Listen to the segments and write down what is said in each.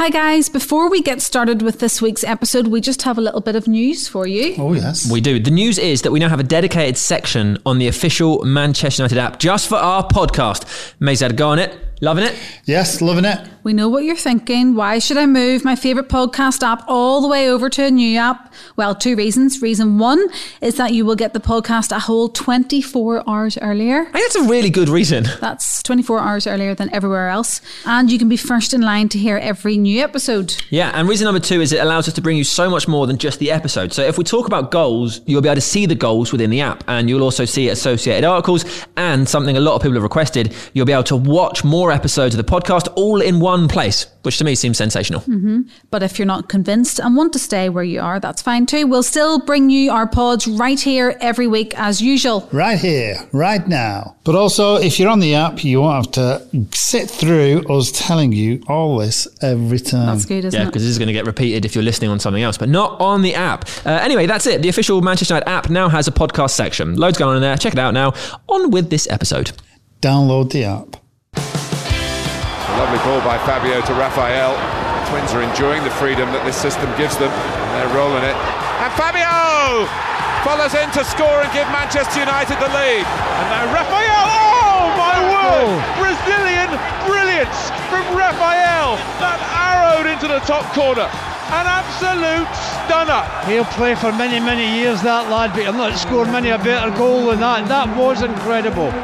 Hi, guys. Before we get started with this week's episode, we just have a little bit of news for you. Oh, yes. We do. The news is that we now have a dedicated section on the official Manchester United app just for our podcast. Mazad, go on it. Loving it? yes, loving it. We know what you're thinking. Why should I move my favourite podcast app all the way over to a new app? Well, two reasons. Reason one is that you will get the podcast a whole 24 hours earlier. I think that's a really good reason. That's 24 hours earlier than everywhere else. And you can be first in line to hear every new episode. Yeah, and reason number two is it allows us to bring you so much more than just the episode. So if we talk about goals, you'll be able to see the goals within the app, and you'll also see associated articles and something a lot of people have requested. You'll be able to watch more episodes of the podcast all in one place, which to me seems sensational. But if you're not convinced and want to stay where you are, that's fine too. We'll still bring you our pods right here every week as usual. Right here, right now. But also, if you're on the app, you won't have to sit through us telling you all this every time. That's good, isn't Yeah, it? because this is going to get repeated if you're listening on something else, but not on the app. Uh, anyway, that's it. The official Manchester United app now has a podcast section. Loads going on in there. Check it out now. On with this episode. Download the app. A lovely ball by Fabio to Rafael. The twins are enjoying the freedom that this system gives them. And they're rolling it. And Fabio follows in to score and give Manchester United the lead. And now Rafael. Oh my word! Oh. Brazilian brilliance from Rafael. That arrowed into the top corner. An absolute stunner. He'll play for many, many years, that lad, but he'll not score many a better goal than that. That was incredible.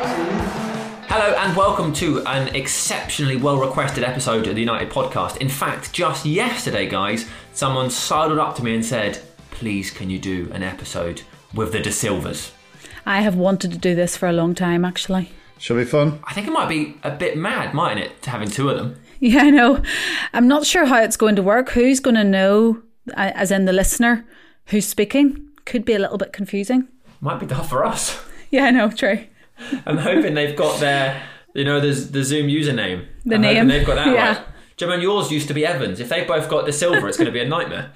Hello and welcome to an exceptionally well requested episode of the United podcast. In fact, just yesterday, guys, someone sidled up to me and said, Please, can you do an episode with the Da Silvas? I have wanted to do this for a long time, actually. Should be fun. I think it might be a bit mad, mightn't it, to having two of them? Yeah, I know. I'm not sure how it's going to work. Who's going to know, uh, as in the listener, who's speaking? Could be a little bit confusing. Might be tough for us. Yeah, I know, true. I'm hoping they've got their, you know, the, the Zoom username. The I'm name, They've got that yeah. right. Do you remember yours used to be Evans? If they both got the Silva, it's going to be a nightmare.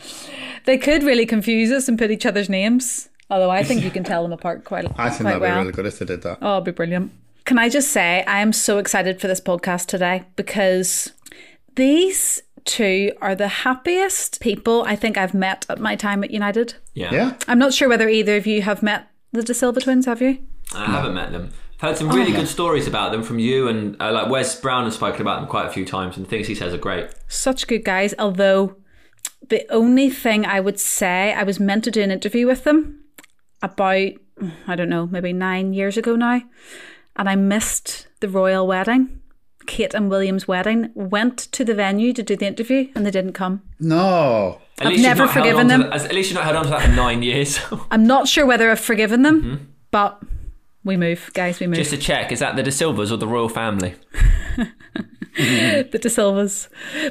They could really confuse us and put each other's names. Although I think you can tell them apart quite, I think quite that'd well. be really good if they did that. Oh, it'd be brilliant. Can I just say, I am so excited for this podcast today because these two are the happiest people I think I've met at my time at United. Yeah. Yeah? I'm not sure whether either of you have met the Da Silva twins, have you? I haven't met them. I've heard some really Oh. good stories about them from you, and uh, like Wes Brown has spoken about them quite a few times, and the things he says are great. Such good guys, although the only thing I would say, I was meant to do an interview with them about, I don't know, maybe nine years ago now, and I missed the royal wedding. Kate and William's wedding, went to the venue to do the interview and they didn't come. No. At I've least you've never not held forgiven on to them. that- at least you've not held on to that for nine years. I'm not sure whether I've forgiven them, Mm-hmm. but we move, guys, we move. Just to check, is that the Da Silvas or the royal family? the Da Silvas.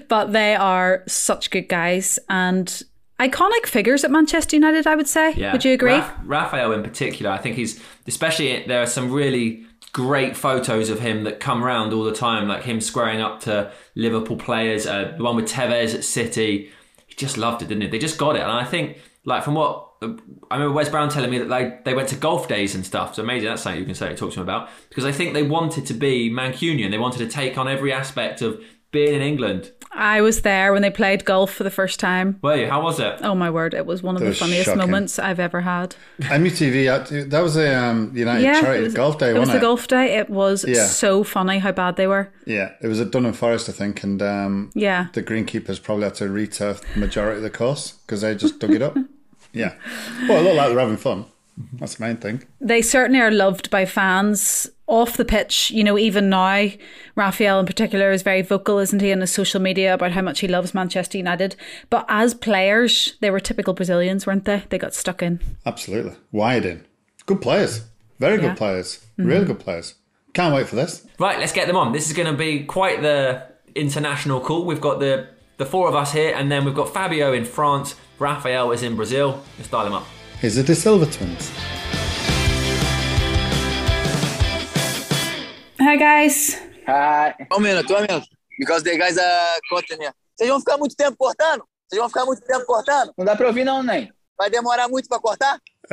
But they are such good guys and iconic figures at Manchester United, I would say. Yeah. Would you agree? Raf- Rafael in particular, I think he's especially there are some really great photos of him that come around all the time, like him squaring up to Liverpool players. Uh, the one with Tevez at City, he just loved it, didn't he? They just got it, and I think like from what I remember Wes Brown telling me that like they went to golf days and stuff. So maybe that's something you can say talk to him about because I think they wanted to be Mancunian. They wanted to take on every aspect of being in England. I was there when they played golf for the first time. Were you? How was it? Oh my word, it was one of That the funniest shocking. moments I've ever had. MUTV, uh, that was a um, United Yeah, charity it was, golf day, it was wasn't the it? golf day. It was Yeah. so funny how bad they were. Yeah, it was at Dunham Forest, I think, and um, Yeah. the greenkeepers probably had to returf the majority of the course because they just dug it up. Yeah. Well, it looked like they're having fun. That's the main thing. They certainly are loved by fans off the pitch. You know, even now, Rafael in particular is very vocal, isn't he, on his social media about how much he loves Manchester United. But as players, they were typical Brazilians, weren't they? They got stuck in. Absolutely. Wired in. Good players. Very Yeah. good players. Really mm-hmm. good players. Can't wait for this. Right, let's get them on. This is going to be quite the international call. We've got the the four of us here, and then we've got Fabio in France. Rafael is in Brazil. Let's dial him up. Is it the Silva Twins? Hi, guys. Hi. Um minuto, um minuto. Because the guys are cutting here. Vocês vão ficar muito tempo cortando? Vocês vão ficar muito tempo cortando? Não dá pra ouvir não, nem. Vai demorar muito pra cortar?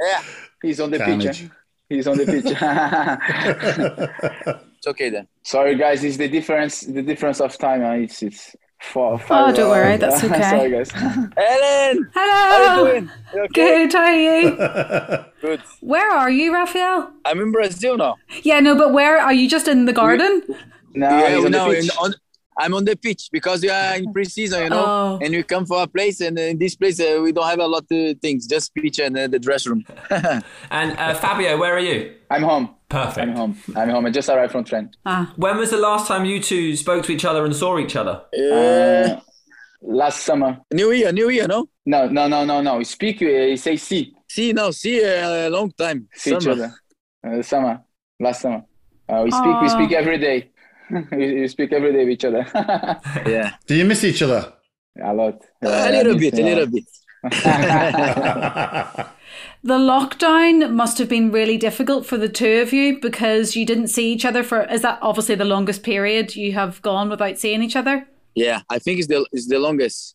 é. He's on the Carnage. pitch. He's on the pitch. it's okay then. Sorry guys, it's the difference the difference of time. uh, It's it's four, five. Oh, don't worry, hours. that's okay. Sorry, guys. Ellen, how Hello. you doing? You okay? Good, how are you? Good. Where are you, Rafael? I'm in Brazil now. Yeah, no, but where are you? Just in the garden? No, yeah, he's on the no, pitch. in- on, I'm on the pitch because we are in pre-season, you know, Oh. and we come for a place, and in this place uh, we don't have a lot of things, just pitch and uh, the dress room. And uh, Fabio, where are you? I'm home. Perfect. I'm home. I'm home. I just arrived from train. Ah, When was the last time you two spoke to each other and saw each other? Uh, last summer. New Year, New Year, no? No, no, no, no, no. We speak. Uh, say see. See, no, see uh, a long time. See each Summer. other. Uh, summer. Last summer. Uh, we speak. We speak every day. we, we speak every day with each other. Yeah, Do you miss each other? a lot. a Uh, little bit, a uh, little bit. the lockdown must have been really difficult for the two of you because you didn't see each other for. Is that obviously the longest period you have gone without seeing each other? Yeah, I think it's the it's the longest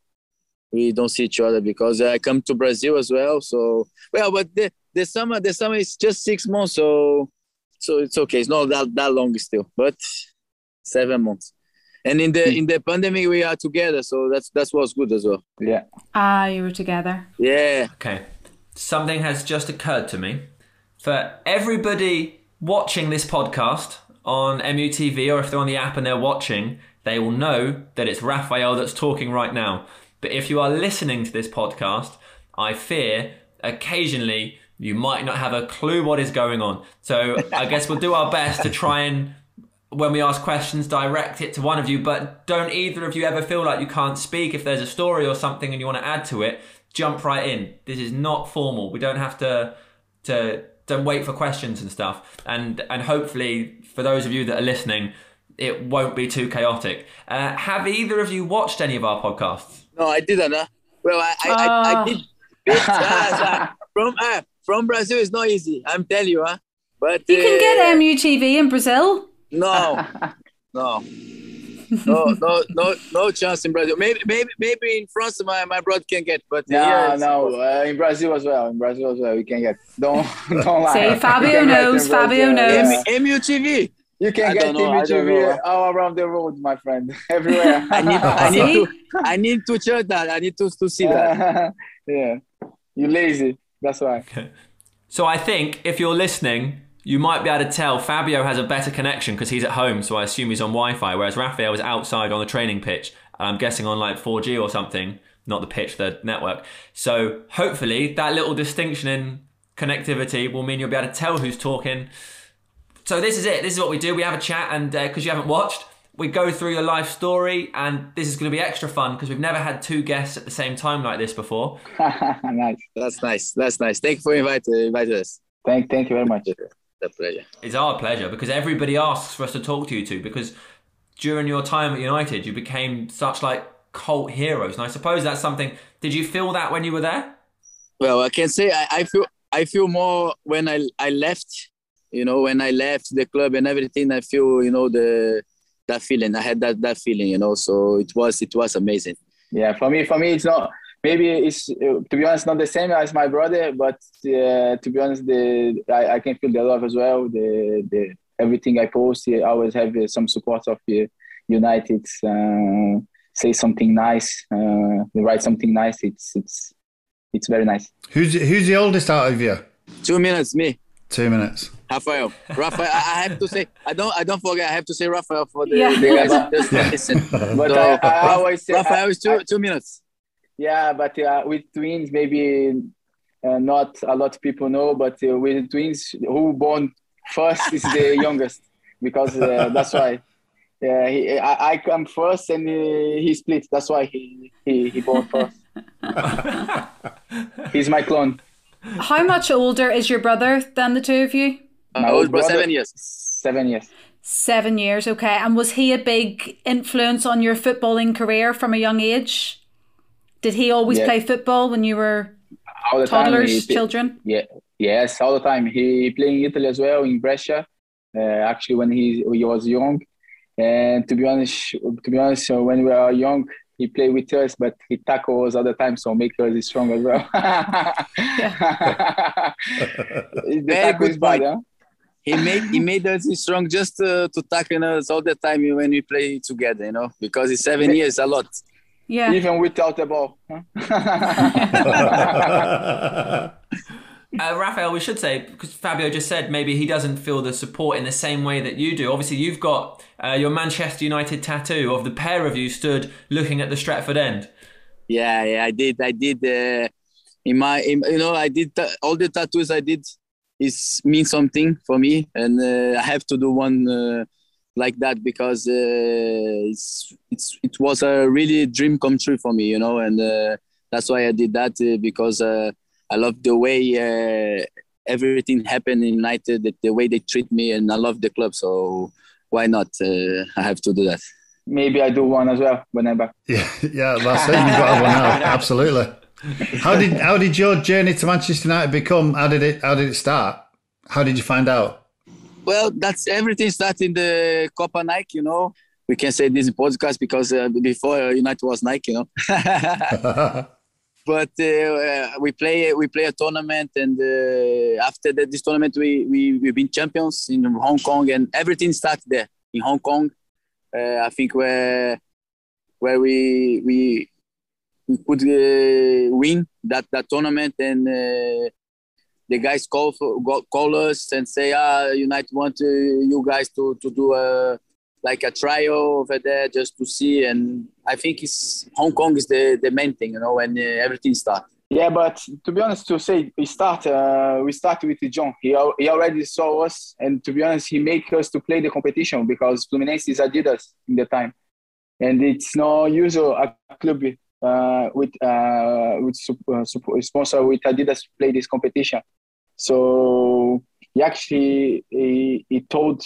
we don't see each other because I come to Brazil as well. So well, but the the summer the summer is just six months, so so it's okay. It's not that that long still, but seven months. And in the in the pandemic we are together, so that's that's what's good as well. Yeah. Ah, you were together. Yeah, Okay. Something has just occurred to me. For everybody watching this podcast on MUTV or if they're on the app and they're watching, they will know that it's Rafael that's talking right now. But if you are listening to this podcast, I fear occasionally you might not have a clue what is going on. So I guess we'll do our best to try and when we ask questions, direct it to one of you, but don't either of you ever feel like you can't speak. If there's a story or something and you want to add to it, jump right in. This is not formal. We don't have to to don't wait for questions and stuff. And and hopefully for those of you that are listening, it won't be too chaotic. Uh, have either of you watched any of our podcasts? no, I didn't. Huh? Well, I I, I, I Oh. did uh, from uh, from Brazil. It's not easy. I'm telling you, huh? But You can uh, get MUTV in Brazil. No, no, no, no, no, no chance in Brazil. Maybe, maybe, maybe in France, my, my brother can get, but No, here it's- no. Uh, in Brazil as well. In Brazil as well. We can get. Don't don't lie. See, You Fabio can get in knows, Fabio knows. yeah. M- MUTV. You can I get don't know, I TV all around the world, my friend. Everywhere. I need, I need to, I need to check that. I need to, to see that. yeah. You lazy. That's why. So I think if you're listening, you might be able to tell Fabio has a better connection because he's at home, so I assume he's on Wi-Fi, whereas Rafael is outside on the training pitch. I'm guessing on like 4G or something, not the pitch, the network. So hopefully that little distinction in connectivity will mean you'll be able to tell who's talking. So this is it. This is what we do. We have a chat, and uh, because you haven't watched, we go through your life story, and this is going to be extra fun because we've never had two guests at the same time like this before. nice. That's nice. That's nice. Thank you for inviting, inviting us. Thank thank you very much. The pleasure. It's our pleasure because everybody asks for us to talk to you two because during your time at United you became such like cult heroes. And I suppose that's something did you feel that when you were there? Well, I can say I, I feel I feel more when I I left. You know, when I left the club and everything, I feel you know the that feeling. I had that that feeling. You know, so it was it was amazing. Yeah, for me, for me, it's not. Maybe it's uh, to be honest not the same as my brother, but uh, to be honest, the I, I can feel the love as well. The the everything I post, I always have uh, some support of uh, United. Uh, say something nice, uh, write something nice. It's it's it's very nice. Who's who's the oldest out of you? Two minutes, me. Two minutes. Rafael, Rafael, I I have to say, I don't, I don't forget. I have to say Rafael for the, Yeah. the guys that just listen. But So, I, I always say, Rafael I- is two, two minutes. Yeah, but uh, with twins, maybe uh, not a lot of people know, but uh, with twins, who born first is the youngest because uh, that's why. Yeah, he, I, I come first and he, he split. That's why he, he, he born first. He's my clone. How much older is your brother than the two of you? My I old brother- seven years. Seven years. Seven years, okay. And was he a big influence on your footballing career from a young age? Did he always Yeah. play football when you were All the time. toddlers, he- children? Yeah, yes, all the time. He played in Italy as well in Brescia. Uh, actually, when he he was young, and to be honest, to be honest, uh, when we were young, he played with us, but he tackles us all the time, so make us strong as well. Very good is bad, huh? he made he made us strong just uh, to tackle us all the time when we play together. You know, because it's seven years a lot. Yeah. Even without the ball. Huh? Uh, Rafael, we should say because Fabio just said maybe he doesn't feel the support in the same way that you do. Obviously, you've got uh, your Manchester United tattoo of the pair of you stood looking at the Stretford end. Yeah, yeah, I did. I did. Uh, in my, in, you know, I did ta- all the tattoos I did. Is mean something for me, and uh, I have to do one uh, like that because uh, it's it's it was a really dream come true for me, you know, and uh, that's why I did that uh, because uh, I love the way uh, everything happened in United, the, the way they treat me, and I love the club. So why not? Uh, I have to do that. Maybe I do one as well when I'm back. Yeah, yeah, that's it. You've got one now. Absolutely. How did how did your journey to Manchester United become? How did it how did it start? How did you find out? Well, that's everything started in the Copa Nike, you know. We can say this in podcast because uh, before uh, United was Nike, you know. but uh, we play we play a tournament, and uh, after that, this tournament, we we we've been champions in Hong Kong, and everything started there in Hong Kong. Uh, I think where where we we we could uh, win that that tournament, and uh, the guys call for, call us and say, "Ah, United want uh, you guys to to do a like a trial over there just to see." And I think it's Hong Kong is the the main thing, you know, when uh, everything starts. Yeah, but to be honest, to say we start, uh, we started with John. He, he already saw us, and to be honest, he make us to play the competition because Fluminense is Adidas in the time, and it's no usual a club uh, with uh, with sup- uh, sup- sponsor with Adidas to play this competition. So he actually he, he told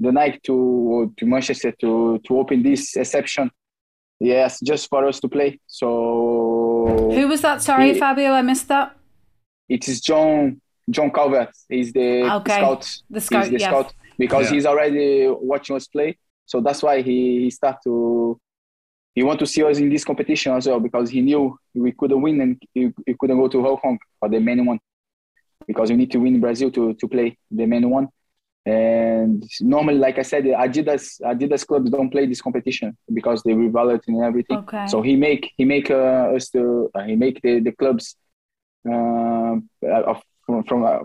the Nike to to Manchester to to open this exception. Yes, just for us to play. So Who was that? Sorry, He- Fabio, I missed that. it is John John Calvert. He's the Okay. scout. The scout, He's the yes. scout because Yeah. he's already watching us play. So that's why he, he start to he want to see us in this competition as well because he knew we couldn't win and he, he couldn't go to Hong Kong for the main one because you need to win Brazil to, to play the main one. And normally, like I said, Adidas Adidas clubs don't play this competition because they revalue it and everything. Okay. So he make he make uh, us to uh, he make the the clubs uh, of from, from uh,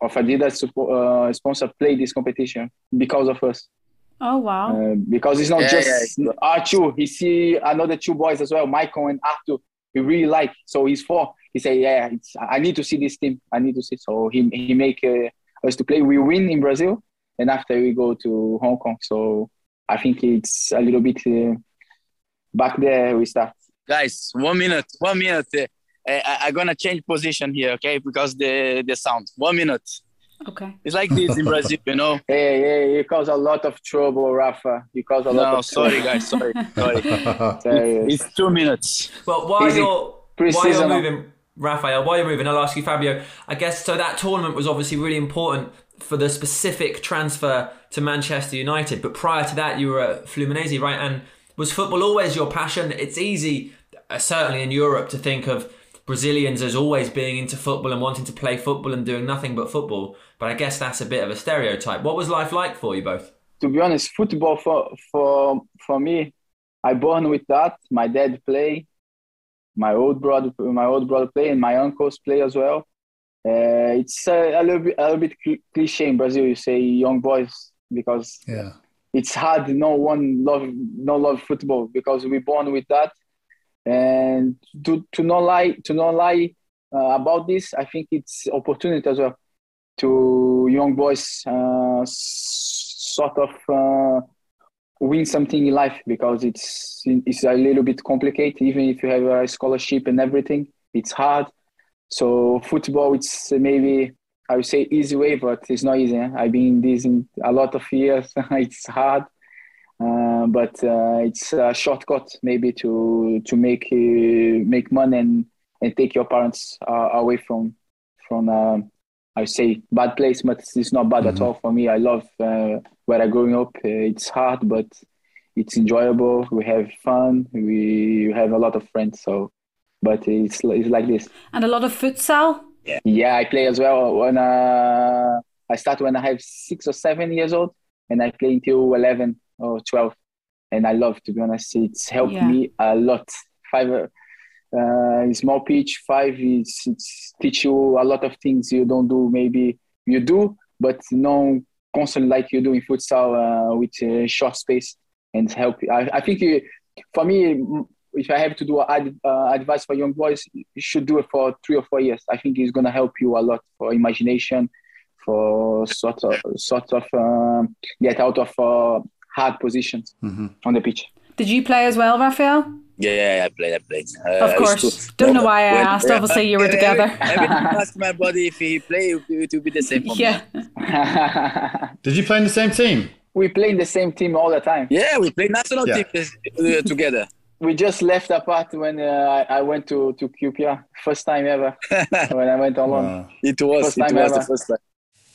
of Adidas uh, sponsor play this competition because of us. Oh wow. Uh, because it's not Yeah, just our two. He see another two boys as well, Michael and Arthur. He really like. So he's four. He say, yeah, it's, I need to see this team. I need to see. So he he make uh, us to play. We win in Brazil, and after we go to Hong Kong. So I think it's a little bit uh, back there. We start. Guys, one minute, one minute. Uh, I, I'm gonna change position here, okay? Because the the sound. One minute. Okay. It's like this in Brazil, you know. Hey, hey, you cause a lot of trouble, Rafa. You cause a lot No, of sorry, guys, sorry, sorry. trouble. It's two minutes. Well, while Easy. you're while you're moving, Rafael, while you're moving, I'll ask you, Fabio. I guess so. That tournament was obviously really important for the specific transfer to Manchester United. But prior to that, you were at Fluminense, right? And was football always your passion? It's easy, uh, certainly in Europe, to think of Brazilians as always being into football and wanting to play football and doing nothing but football. But I guess that's a bit of a stereotype. What was life like for you both? to be honest, football for for for me, I born with that. My dad play, my old brother, my old brother play, and my uncles play as well. Uh, it's a, a little bit a little bit cl- cliche in Brazil. You say young boys because Yeah. it's hard. No one love no love football because we born with that. And to to not lie to not lie uh, about this, I think it's opportunity as well to young boys uh, sort of uh, win something in life because it's it's a little bit complicated. Even if you have a scholarship and everything, it's hard. So football, it's maybe I would say easy way, but it's not easy. eh? I've been in this in a lot of years. it's hard, uh, but uh, it's a shortcut maybe to to make uh, make money and, and take your parents uh, away from from uh, I say bad place, but it's not bad at all for me. I love uh, where I growing up. Uh, it's hard, but it's enjoyable. We have fun. We have a lot of friends. So, but it's it's like this. And a lot of futsal. Yeah, yeah I play as well When uh, I start when I have six or seven years old, and I play until eleven or twelve, and I love to be honest. It's helped Yeah. me a lot. Five, uh, small pitch. Five, it's, it's teach you a lot of things you don't do. Maybe you do, but no constantly like you do in futsal uh, with uh, short space and help. I, I think you, for me, if I have to do ad, uh, advice for young boys, you should do it for three or four years. I think it's gonna help you a lot for imagination, for sort of sort of um, get out of uh, hard positions on the pitch. Did you play as well, Rafael? Yeah, I played. I played. Uh, Of course. to- Don't know why I When- asked. yeah, Obviously, you were every- together. Every time I ask my brother if he played, it would be the same for me. yeah. Did you play in the same team? we play in the same team all the time. Yeah, we play national Yeah. team uh, together. We just left apart when uh, I, I went to to QPR first time ever when I went alone. Wow. It was. First it time was the first time.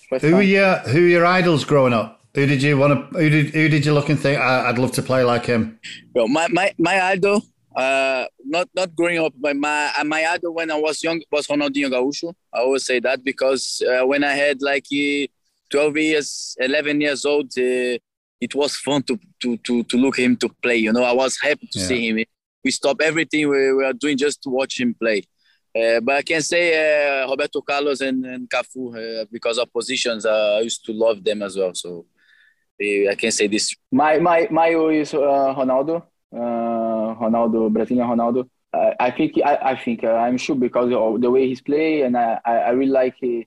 First Who were your Who were your idols growing up? Who did you want to? Who did Who did you look and think I, I'd love to play like him? Well, my my my idol, uh, not not growing up, but my uh, my idol when I was young was Ronaldinho Gaúcho. I always say that because uh, when I had like uh, 12 years, 11 years old, uh, it was fun to, to to to look him to play. You know, I was happy to Yeah. see him. We stopped everything we were doing just to watch him play. Uh, but I can say uh, Roberto Carlos and, and Cafu uh, because of positions. Uh, I used to love them as well. So I can say this. My my my is uh, Ronaldo, uh, Ronaldo, Brazilian Ronaldo. Uh, I think I, I think uh, I'm sure because of the way he's play, and I, I, I really like uh,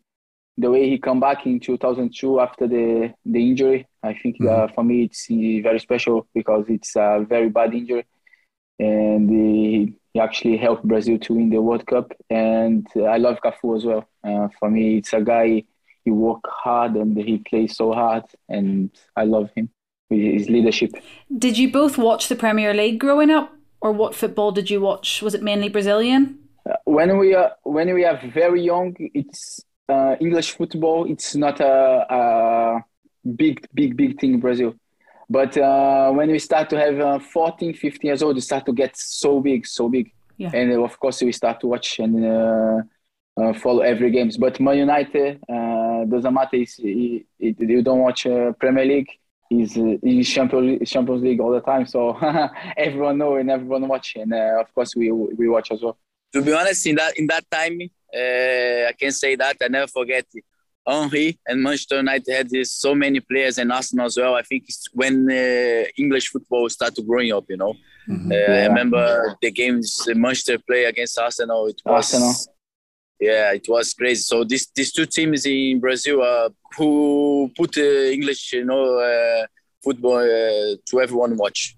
the way he come back in 2002 after the the injury. I think uh, for me it's uh, very special because it's a very bad injury, and he, he actually helped Brazil to win the World Cup. And I love Cafu as well. Uh, for me, it's a guy. He work hard and he plays so hard, and I love him with his leadership. Did you both watch the Premier League growing up, or what football did you watch? Was it mainly Brazilian? when we are when we are very young it's uh, english football it's not a, a big big big thing in brazil but uh, when we start to have uh, 14 15 years old it start to get so big so big Yeah. and uh, of course we start to watch and uh, uh, follow every games but man united uh, doesn't matter it's, it, it, you don't watch uh, premier league is uh, is Champions Champions League all the time, so everyone know and everyone watch, and uh, of course we we watch as well. to be honest, in that in that time, uh, I can say that I never forget it. Henry and Manchester United had this, so many players and Arsenal as well. I think it's when uh, English football started growing up. You know, uh, I remember the games uh, Manchester play against Arsenal. It was Arsenal. Yeah, it was crazy. So these these two teams in Brazil uh, who put uh, English, you know, uh, football uh, to everyone watch.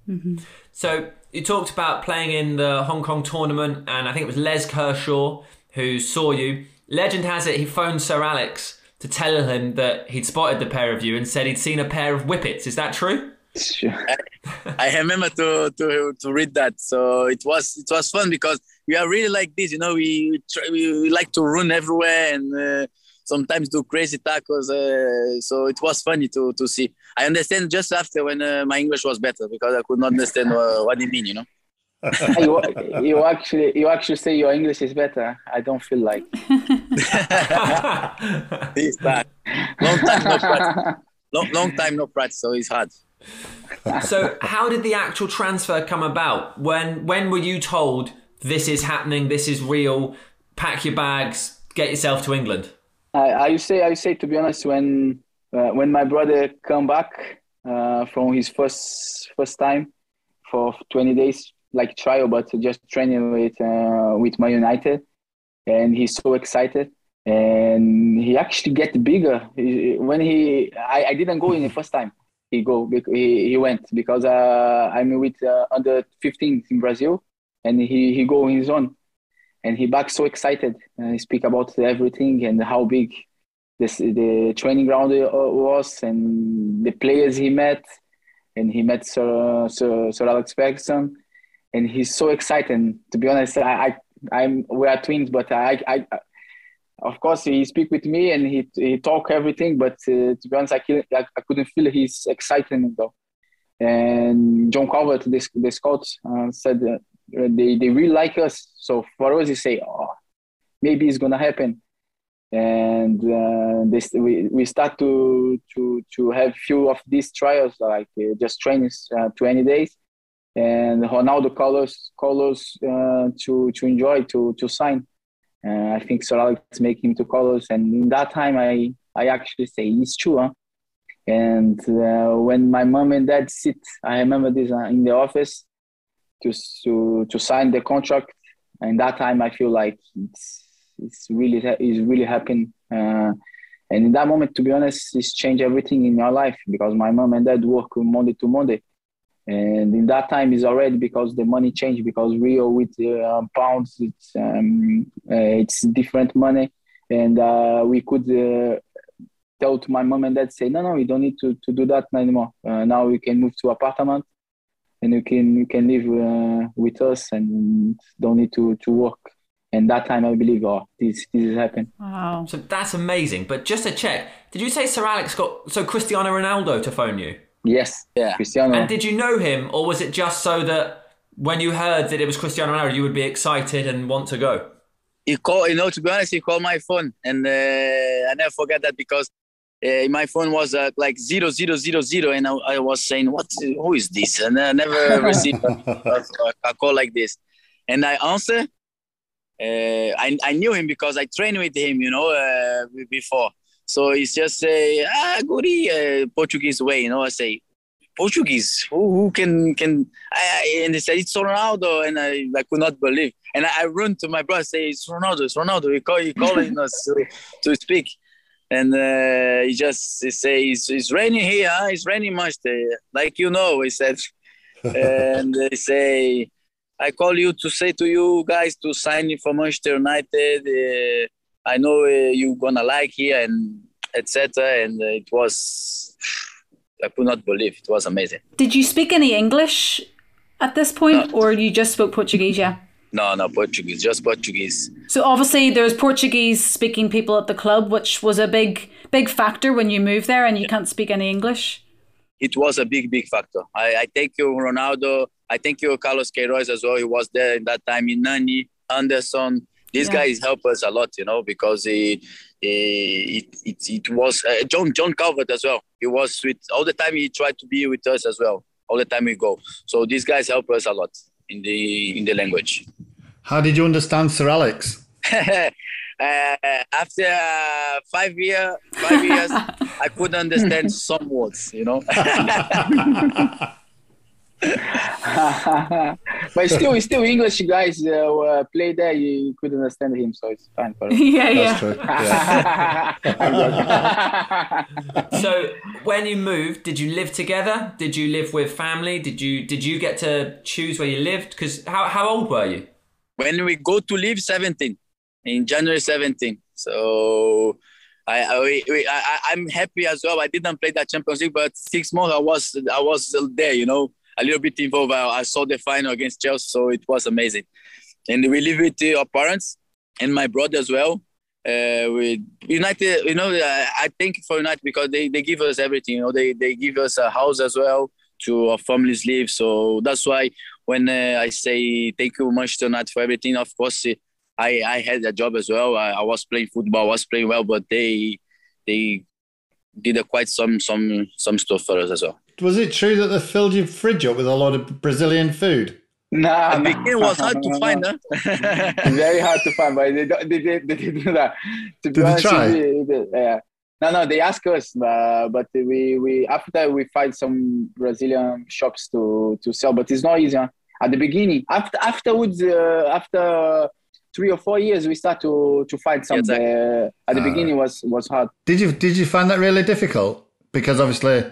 So you talked about playing in the Hong Kong tournament, and I think it was Les Kershaw who saw you. Legend has it he phoned Sir Alex to tell him that he'd spotted the pair of you and said he'd seen a pair of whippets. Is that true? I remember to, to to read that. So it was it was fun because we are really like this, you know. We try, we, we like to run everywhere and uh, sometimes do crazy tackles. Uh, so it was funny to to see. I understand just after when uh, my English was better because I could not understand uh, what they mean, you know. you, you actually you actually say your English is better. I don't feel like. This time, long time no practice. Long, long time no practice, so it's hard. so how did the actual transfer come about? When when were you told this is happening, this is real, pack your bags, get yourself to England? I, I say I say to be honest when uh, when my brother come back uh, from his first first time for 20 days like trial but just training with uh, with my United and he's so excited and he actually get bigger He- when he I, I didn't go in the first time he go he, he went because uh, I'm with uh, under 15 in Brazil and he he go on his own. And he back so excited. And he speak about everything and how big this the training ground uh, was and the players he met. And he met Sir, Sir, Sir Alex Ferguson. And he's so excited. To be honest I, I I'm we are twins but I, I of course he speak with me and he he talk everything but uh, to be honest I, couldn't- I, couldn't feel his excitement though. And John Calvert the, the scout uh, said uh, they, they really like us. So for us he say oh maybe it's gonna happen. And uh, this, we, we start to to to have few of these trials like uh, just trainings uh, 20 days. And Ronaldo called us call us uh, to to enjoy to to sign. Uh, I think Sir Alex make him to call us and in that time I I actually say it's true huh? and uh, when my mom and dad sit I remember this in the office to to to sign the contract and that time I feel like it's it's really it's really happened. Uh, and in that moment, to be honest, it's changed everything in your life because my mom and dad work Monday to Monday. And in that time is already because the money changed because Rio with uh, pounds, it's um, uh, it's different money, and uh, we could uh, tell to my mom and dad say no no we don't need to, to do that anymore. Uh, now we can move to apartment, and you can you can live with us and don't need to to work and that time I believe, oh, this this has happened. Wow. So that's amazing. But just to check, did you say Sir Alex got so Cristiano Ronaldo to phone you? Yes. Yeah. Cristiano. And did you know him, or was it just so that when you heard that it was Cristiano Ronaldo, you would be excited and want to go? He called, you know, to be honest, he called my phone, and uh, I never forget that because uh, my phone was uh, like zero zero zero zero, and I, I, was saying, "What? Who is this?" And I never received a, a, call like this. And I answer, uh, I, I knew him because I trained with him, you know, uh, before. So he's just say, ah, uh, Portuguese way, you know. I say, Portuguese, who, who can can? I, and they said it's Ronaldo, and I, I could not believe. And I, I run to my brother, say it's Ronaldo, it's Ronaldo. He call, he calling us to, to speak, and uh, he just he say it's, it's raining here, it's raining much, there. like you know. He said, and they say I call you to say to you guys to sign for Manchester United. Uh, I know uh, you're gonna like here and etc. And uh, it was, I could not believe it was amazing. Did you speak any English at this point, no. or you just spoke Portuguese? Yeah. No, no Portuguese, just Portuguese. So obviously, there's Portuguese-speaking people at the club, which was a big, big factor when you moved there, and you yeah. can't speak any English. It was a big, big factor. I, I thank you, Ronaldo I think you Carlos Queiroz as well. He was there in that time. In Nani, Anderson. These yeah. guys help us a lot, you know, because he, he, it, it, it was uh, John John Calvert as well. He was with all the time. He tried to be with us as well. All the time we go. So these guys help us a lot in the in the language. How did you understand Sir Alex? uh, after uh, five year, five years, I could understand some words, you know. but still, still English guys uh, uh, play there. You, you could understand him, so it's fine for him. yeah, yeah. yeah. so, when you moved, did you live together? Did you live with family? Did you did you get to choose where you lived? Because how how old were you? When we go to leave seventeen in January seventeen. So. I, I, we, I, I'm happy as well. I didn't play that Champions League, but six months I was I was there, you know a little bit involved. I, I saw the final against Chelsea, so it was amazing. And we live with our parents and my brother as well. Uh, with United, you know, I, I thank for United because they, they give us everything. You know, they, they give us a house as well to our families live. So that's why when uh, I say thank you Manchester United for everything, of course, I, I had a job as well. I, I was playing football, I was playing well, but they they did a quite some some some stuff for us as well was it true that they filled your fridge up with a lot of Brazilian food? Nah, nah. it was hard to find, huh? Very hard to find, but they they they, they did do that. To be did honest, try? They, they, yeah. No, no, they ask us, uh, but we we after we find some Brazilian shops to to sell, but it's not easy. Huh? At the beginning, after afterwards, uh, after three or four years, we start to to find some. Yeah, exactly. uh, at the uh, beginning, was was hard. Did you did you find that really difficult? Because obviously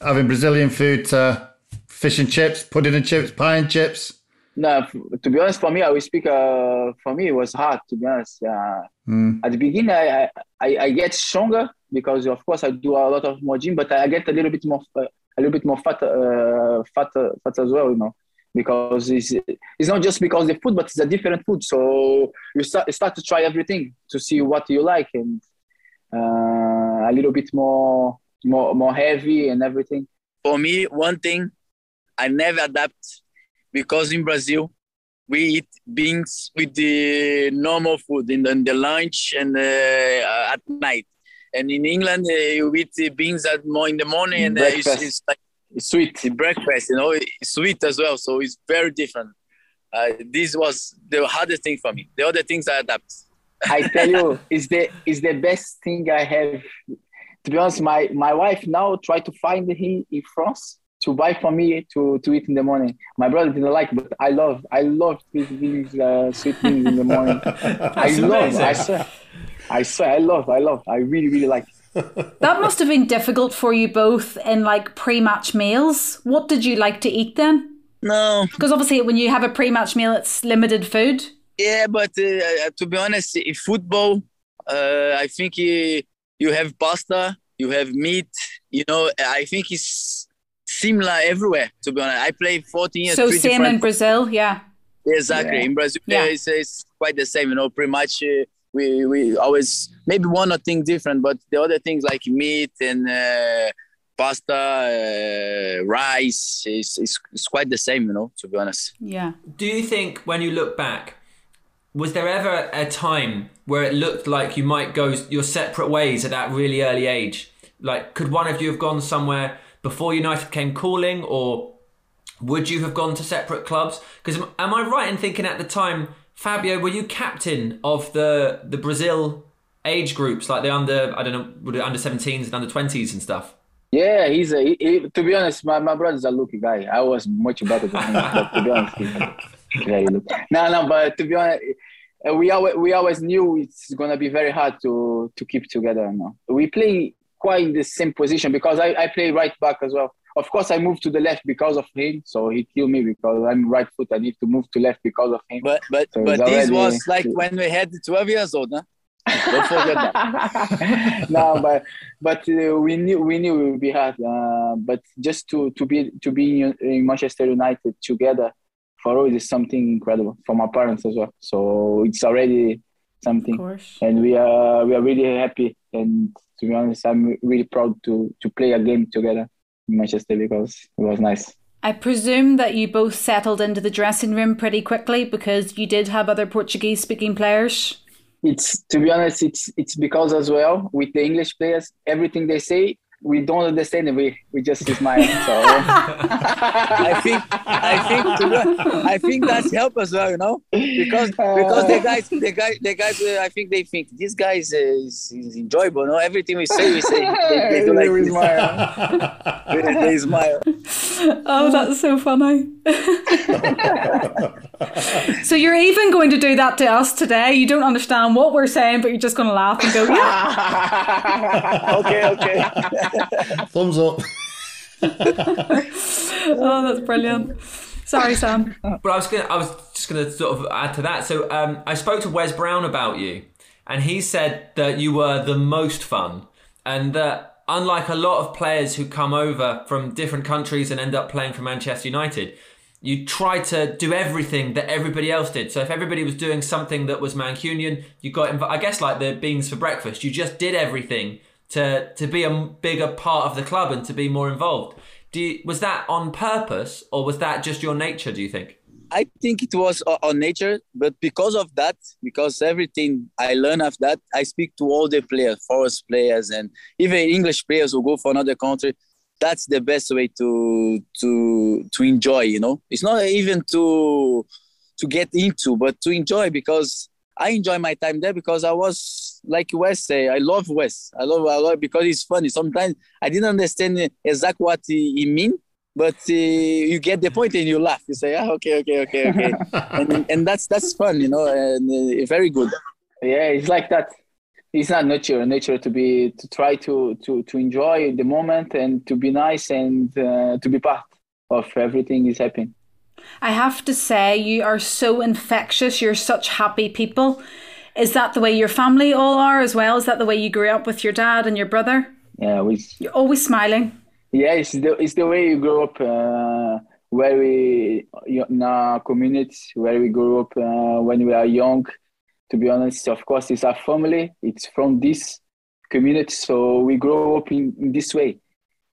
having Brazilian food to fish and chips, pudding and chips, pie and chips? No, to be honest, for me, I will speak. Uh, for me, it was hard. To be honest, uh, mm. at the beginning, I, I I get stronger because, of course, I do a lot of more gym, but I get a little bit more uh, a little bit more fat, uh, fat, uh, fat as well. You know, because it's it's not just because the food, but it's a different food. So you start you start to try everything to see what you like and uh, a little bit more more more heavy and everything? For me, one thing I never adapt because in Brazil we eat beans with the normal food in the, in the lunch and uh, at night. And in England, uh, you eat beans at more in the morning and uh, it's, it's like sweet. breakfast, you know, sweet as well. So it's very different. Uh, this was the hardest thing for me. The other things I adapt. I tell you, it's the it's the best thing I have. To be honest, my my wife now try to find him in France to buy for me to, to eat in the morning. My brother didn't like, but I love I love these things, uh, sweet things in the morning. I love. I swear, I swear, I love. I love. I really really like. That must have been difficult for you both in like pre-match meals. What did you like to eat then? No, Because obviously, when you have a pre-match meal, it's limited food. yeah, but uh, to be honest, in football, uh, I think uh, you have pasta, you have meat. You know, I think it's similar everywhere. To be honest, I played 14 years. So same different in Brazil, yeah. Exactly. Yeah. In Brazil, Yeah. it's, it's quite the same. You know, pretty much uh, we we always maybe one or thing different, but the other things like meat and uh, pasta, uh, rice, is is it's quite the same. You know, to be honest. Yeah. Do you think when you look back, was there ever a time where it looked like you might go your separate ways at that really early age? Like, could one of you have gone somewhere before United came calling, or would you have gone to separate clubs? Because am I right in thinking at the time, Fabio, were you captain of the the Brazil age groups, like the under I don't know, under 17s and under 20s and stuff? Yeah, he's a. He, to be honest, my, my brother's a lucky guy. I was much better than him. to be honest. No, no, but to be honest, uh, we always we always knew it's gonna be very hard to to keep together. No, we play quite in the same position because I, I play right back as well. Of course, I moved to the left because of him, so he killed me because I'm right foot. I need to move to left because of him. But but So but this already- was like when we had 12 years old, huh? Don't forget that. no, but but uh, we knew we knew it would be hard. Uh, but just to to be to be in, in Manchester United together for us is something incredible for my parents as well. So it's already Of something, course. and we are we are really happy. And to be honest, I'm really proud to to play a game together in Manchester because it was nice. I presume that you both settled into the dressing room pretty quickly because you did have other Portuguese speaking players. it's to be honest it's it's because as well with the english players everything they say we don't understand it we we just smile so I think I think to be honest, I think that's help as well, you know, because because the guys the guy the guys uh, I think they think this guy is, uh, is, is enjoyable. No, everything we say we say they, they do like we this. smile. they, they smile. Oh, that's so funny. so you're even going to do that to us today. You don't understand what we're saying, but you're just going to laugh and go, yeah. okay okay Thumbs up. Oh, that's brilliant. Sorry, Sam. But I was gonna, I was just gonna sort of add to that. So um, I spoke to Wes Brown about you, and he said that you were the most fun, and that unlike a lot of players who come over from different countries and end up playing for Manchester United, you try to do everything that everybody else did. So if everybody was doing something that was Mancunian, you got inv- I guess like the beans for breakfast. You just did everything to to be a bigger part of the club and to be more involved. You, was that on purpose or was that just your nature? Do you think? I think it was uh, on nature, but because of that, because everything I learned of that, I speak to all the players, forest players, and even English players who go for another country. That's the best way to to to enjoy. You know, it's not even to to get into, but to enjoy because I enjoy my time there because I was like Wes say, I love Wes. I love I love because it's funny. Sometimes I didn't understand exactly what he, he mean, but uh, you get the point and you laugh. You say, ah, okay, okay, okay, okay, and and that's that's fun, you know, and uh, very good. yeah it's like that it's not nature nature to be to try to to to enjoy the moment and to be nice and uh, to be part of everything is happening I have to say, you are so infectious. You're such happy people. Is that the way your family all are as well? Is that the way you grew up with your dad and your brother? yeah we You're always smiling. Yeah, it's the it's the way you grow up. Uh, where we in our community, where we grew up uh, when we are young. To be honest, of course, it's our family. It's from this community, so we grow up in, in this way.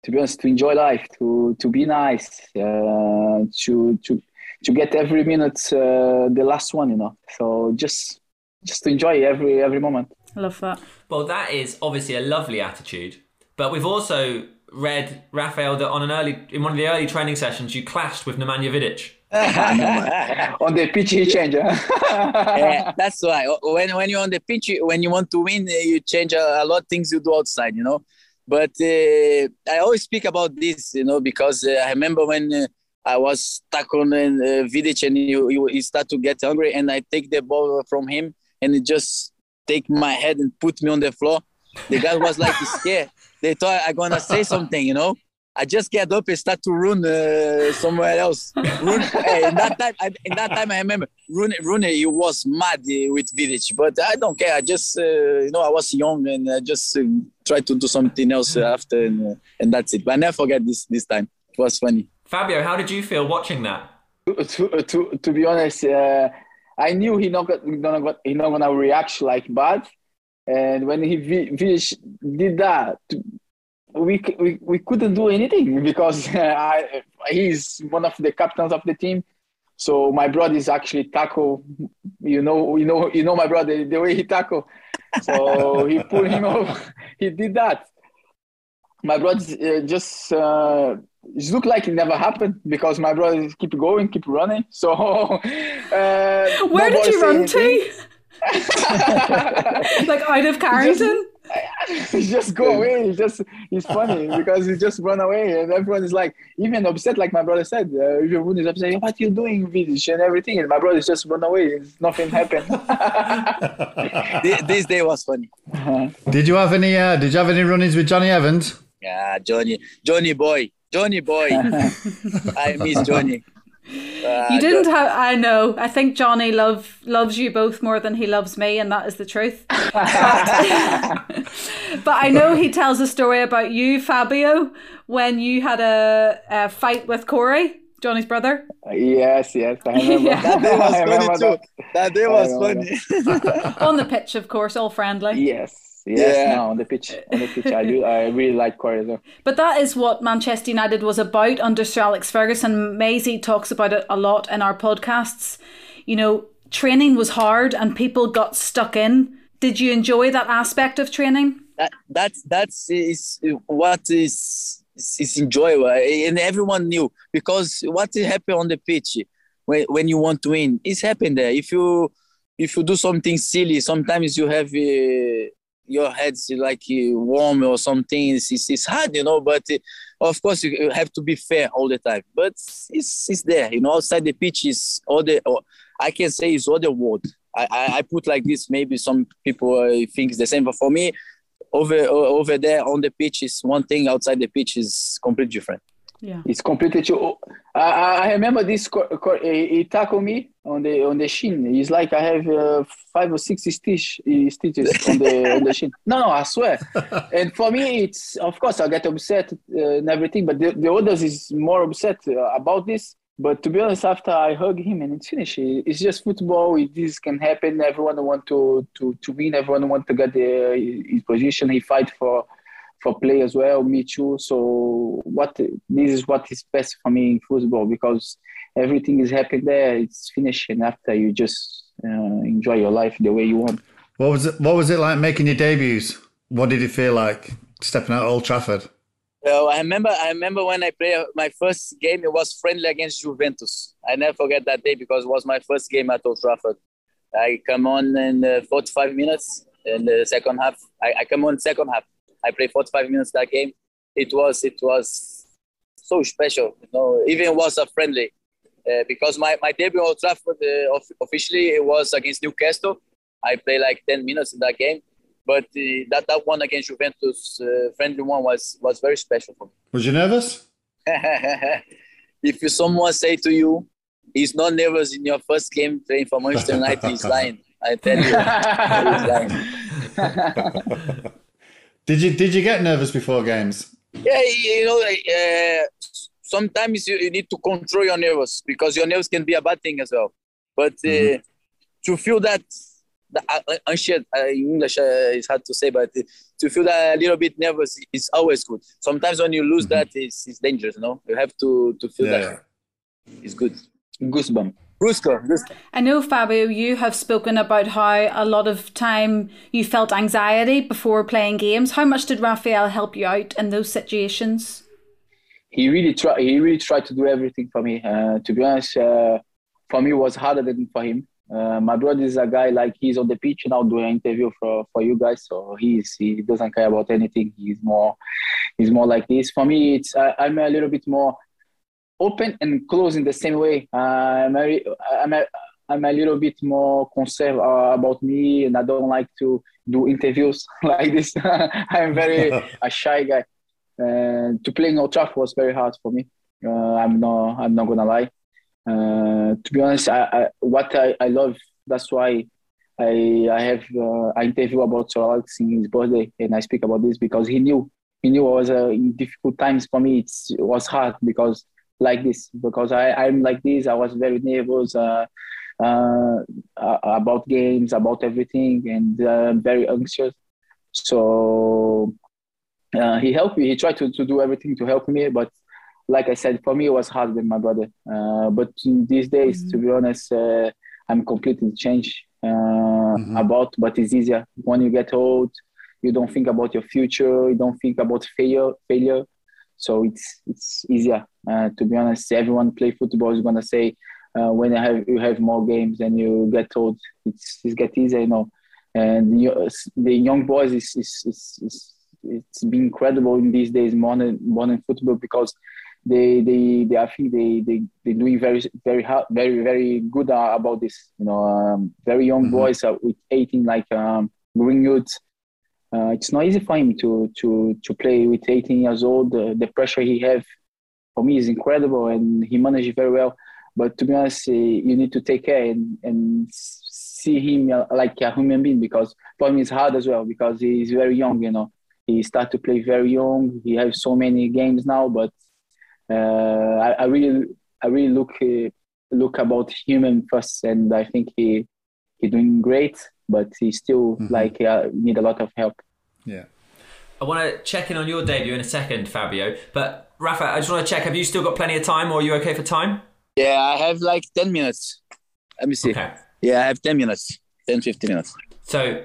To be honest, to enjoy life, to to be nice, uh, to to to get every minute uh, the last one, you know. So just just to enjoy every every moment. I love that. Well, that is obviously a lovely attitude, but we've also read Rafael that on an early in one of the early training sessions you clashed with Nemanja Vidic. on the pitch he change. yeah, that's why. When when you're on the pitch, when you want to win, you change a, a lot of things you do outside, you know. But uh, I always speak about this, you know, because uh, I remember when uh, I was stuck on uh, Vidic and you, you, you start to get hungry, and I take the ball from him and it just take my head and put me on the floor. The guy was like scared. They thought I gonna say something, you know. I just get up and start to run uh, somewhere else. Run, in that time, I, in that time, I remember Rune, Rune, he was mad uh, with Vidic, but I don't care. I just, uh, you know, I was young and I just uh, tried to do something else after, and, uh, and that's it. But I never forget this this time. It was funny. Fabio, how did you feel watching that? To to to, to be honest, uh, I knew he not gonna he not gonna react like bad, and when he did that we, we, we couldn't do anything because I, he's one of the captains of the team. So my brother is actually tackle. You know, you know, you know my brother the way he tackle. So he pulled him off. He did that. My brother uh, just uh, it looked like it never happened because my brother keep going, keep running. So uh, where did you run to? like out of Carrington? he just go away. He's just he's funny because he just run away, and everyone is like even upset. Like my brother said, uh, everyone is upset. What are you doing, Vidic, and everything. And my brother just run away. Nothing happened. this day was funny. Uh-huh. Did you have any? Uh, did you have any run-ins with Johnny Evans? Yeah, Johnny, Johnny boy, Johnny boy. I miss Johnny. Uh, you didn't have. I know. I think Johnny love loves you both more than he loves me, and that is the truth. but, but I know he tells a story about you, Fabio, when you had a, a fight with Corry, Johnny's brother. yes, yes, I remember. Yeah. That day was funny too. That day was funny. On the pitch, of course, all friendly. Yes. Yes, yeah. no, on the pitch, on the pitch, I do. I really like Quaresma. But that is what Manchester United was about under Sir Alex Ferguson. Maysie talks about it a lot in our podcasts. You know, training was hard and people got stuck in. Did you enjoy that aspect of training? That that's that's is what is is enjoyable, and everyone knew because what happened on the pitch when when you want to win, it's happened there. If you if you do something silly, sometimes you have. Uh, your head's like warm or something. It's, it's, hard, you know. But uh, of course, you have to be fair all the time. But it's it's there, you know. Outside the pitch is all the. I can say it's all the world. I, I, I put like this. Maybe some people uh, think it's the same, but for me, over over there on the pitch is one thing. Outside the pitch is completely different. Yeah, it's completely true. I, I remember this. He tackled me on the on the shin. It's like I have uh, five or six stitch, stitches on the on the shin. No, no, I swear. and for me, it's of course I get upset uh, and everything, but the, the others is more upset uh, about this. But to be honest, after I hug him and it's finished, it's just football. This can happen. Everyone want to to to win. Everyone want to get the, his position. He fight for for play as well. Me too. So what this is what is best for me in football because everything is happening there. It's finished, and after you just uh, enjoy your life the way you want. What was it? What was it like making your debuts? What did it feel like stepping out of Old Trafford? Well, I remember. I remember when I played my first game. It was friendly against Juventus. I never forget that day because it was my first game at Old Trafford. I come on in uh, 45 minutes in the second half. I, I come on second half. I played 45 minutes that game. It was it was so special. You know, even was a friendly uh, because my, my debut Old Trafford uh, officially it was against Newcastle. I played like 10 minutes in that game, but uh, that that one against Juventus uh, friendly one was was very special for me. Was you nervous? if you, someone say to you, he's not nervous in your first game playing for Manchester United, he's lying. I tell you, he's lying. did you did you get nervous before games? Yeah, you know, uh, sometimes you, you, need to control your nerves because your nerves can be a bad thing as well. But uh, mm-hmm. to feel that, the, uh, anxious, uh, in English uh, it's hard to say, but to feel that a little bit nervous is always good. Sometimes when you lose mm-hmm. that, it's, it's dangerous. You know, you have to to feel yeah. that. It's good. goosebump. Brusca, Brusca. I know, Fabio, you have spoken about how a lot of time you felt anxiety before playing games. How much did Rafael help you out in those situations? He really tried. He really tried to do everything for me. Uh, to be honest, uh, for me it was harder than for him. Uh, my brother is a guy like he's on the pitch now doing an interview for, for you guys, so he's he doesn't care about anything. He's more he's more like this. For me, it's I, I'm a little bit more open and close in the same way. Uh, I'm, a, I'm, a, I'm a little bit more concerned uh, about me, and I don't like to do interviews like this. I'm very a shy guy. And to play in Old Trafford was very hard for me. Uh, I'm not. I'm not gonna lie. Uh, to be honest, I, I, what I, I love. That's why I I have uh, an interview about Sir Alex in his birthday, and I speak about this because he knew he knew I was uh, in difficult times for me. It's, it was hard because like this because I, I'm like this. I was very nervous uh, uh, about games, about everything, and uh, very anxious. So uh, he helped me. He tried to, to do everything to help me, but like I said, for me it was harder than my brother. Uh, but these days, mm-hmm. to be honest, uh, I'm completely changed mm-hmm. about. But it's easier when you get old. You don't think about your future. You don't think about failure. Failure so it's it's easier. Uh, to be honest, everyone play football is gonna say uh, when you have you have more games and you get old, it's it's get easier, you know. And you, the young boys is is, is, is it's been incredible in these days modern modern football because they they, they I think they they they doing very very hard very very good uh, about this. You know, um, very young mm-hmm. boys uh, with 18 like um, Greenwood uh, it's not easy for him to to to play with 18 years old. The, pressure he have for me is incredible, and he managed very well. But to be honest, uh, you need to take care and, and see him uh, like a human being because for me it's hard as well because he's very young. You know, he start to play very young. He has so many games now, but uh, I, I, really I really look uh, look about human first, and I think he he doing great but he still mm-hmm. like uh, need a lot of help. Yeah. I want to check in on your debut in a second, Fabio. But Rafa, I just want to check: have you still got plenty of time, or are you okay for time? Yeah, I have like ten minutes. Let me see. Okay. Yeah, I have ten minutes, 10, 15 minutes. So,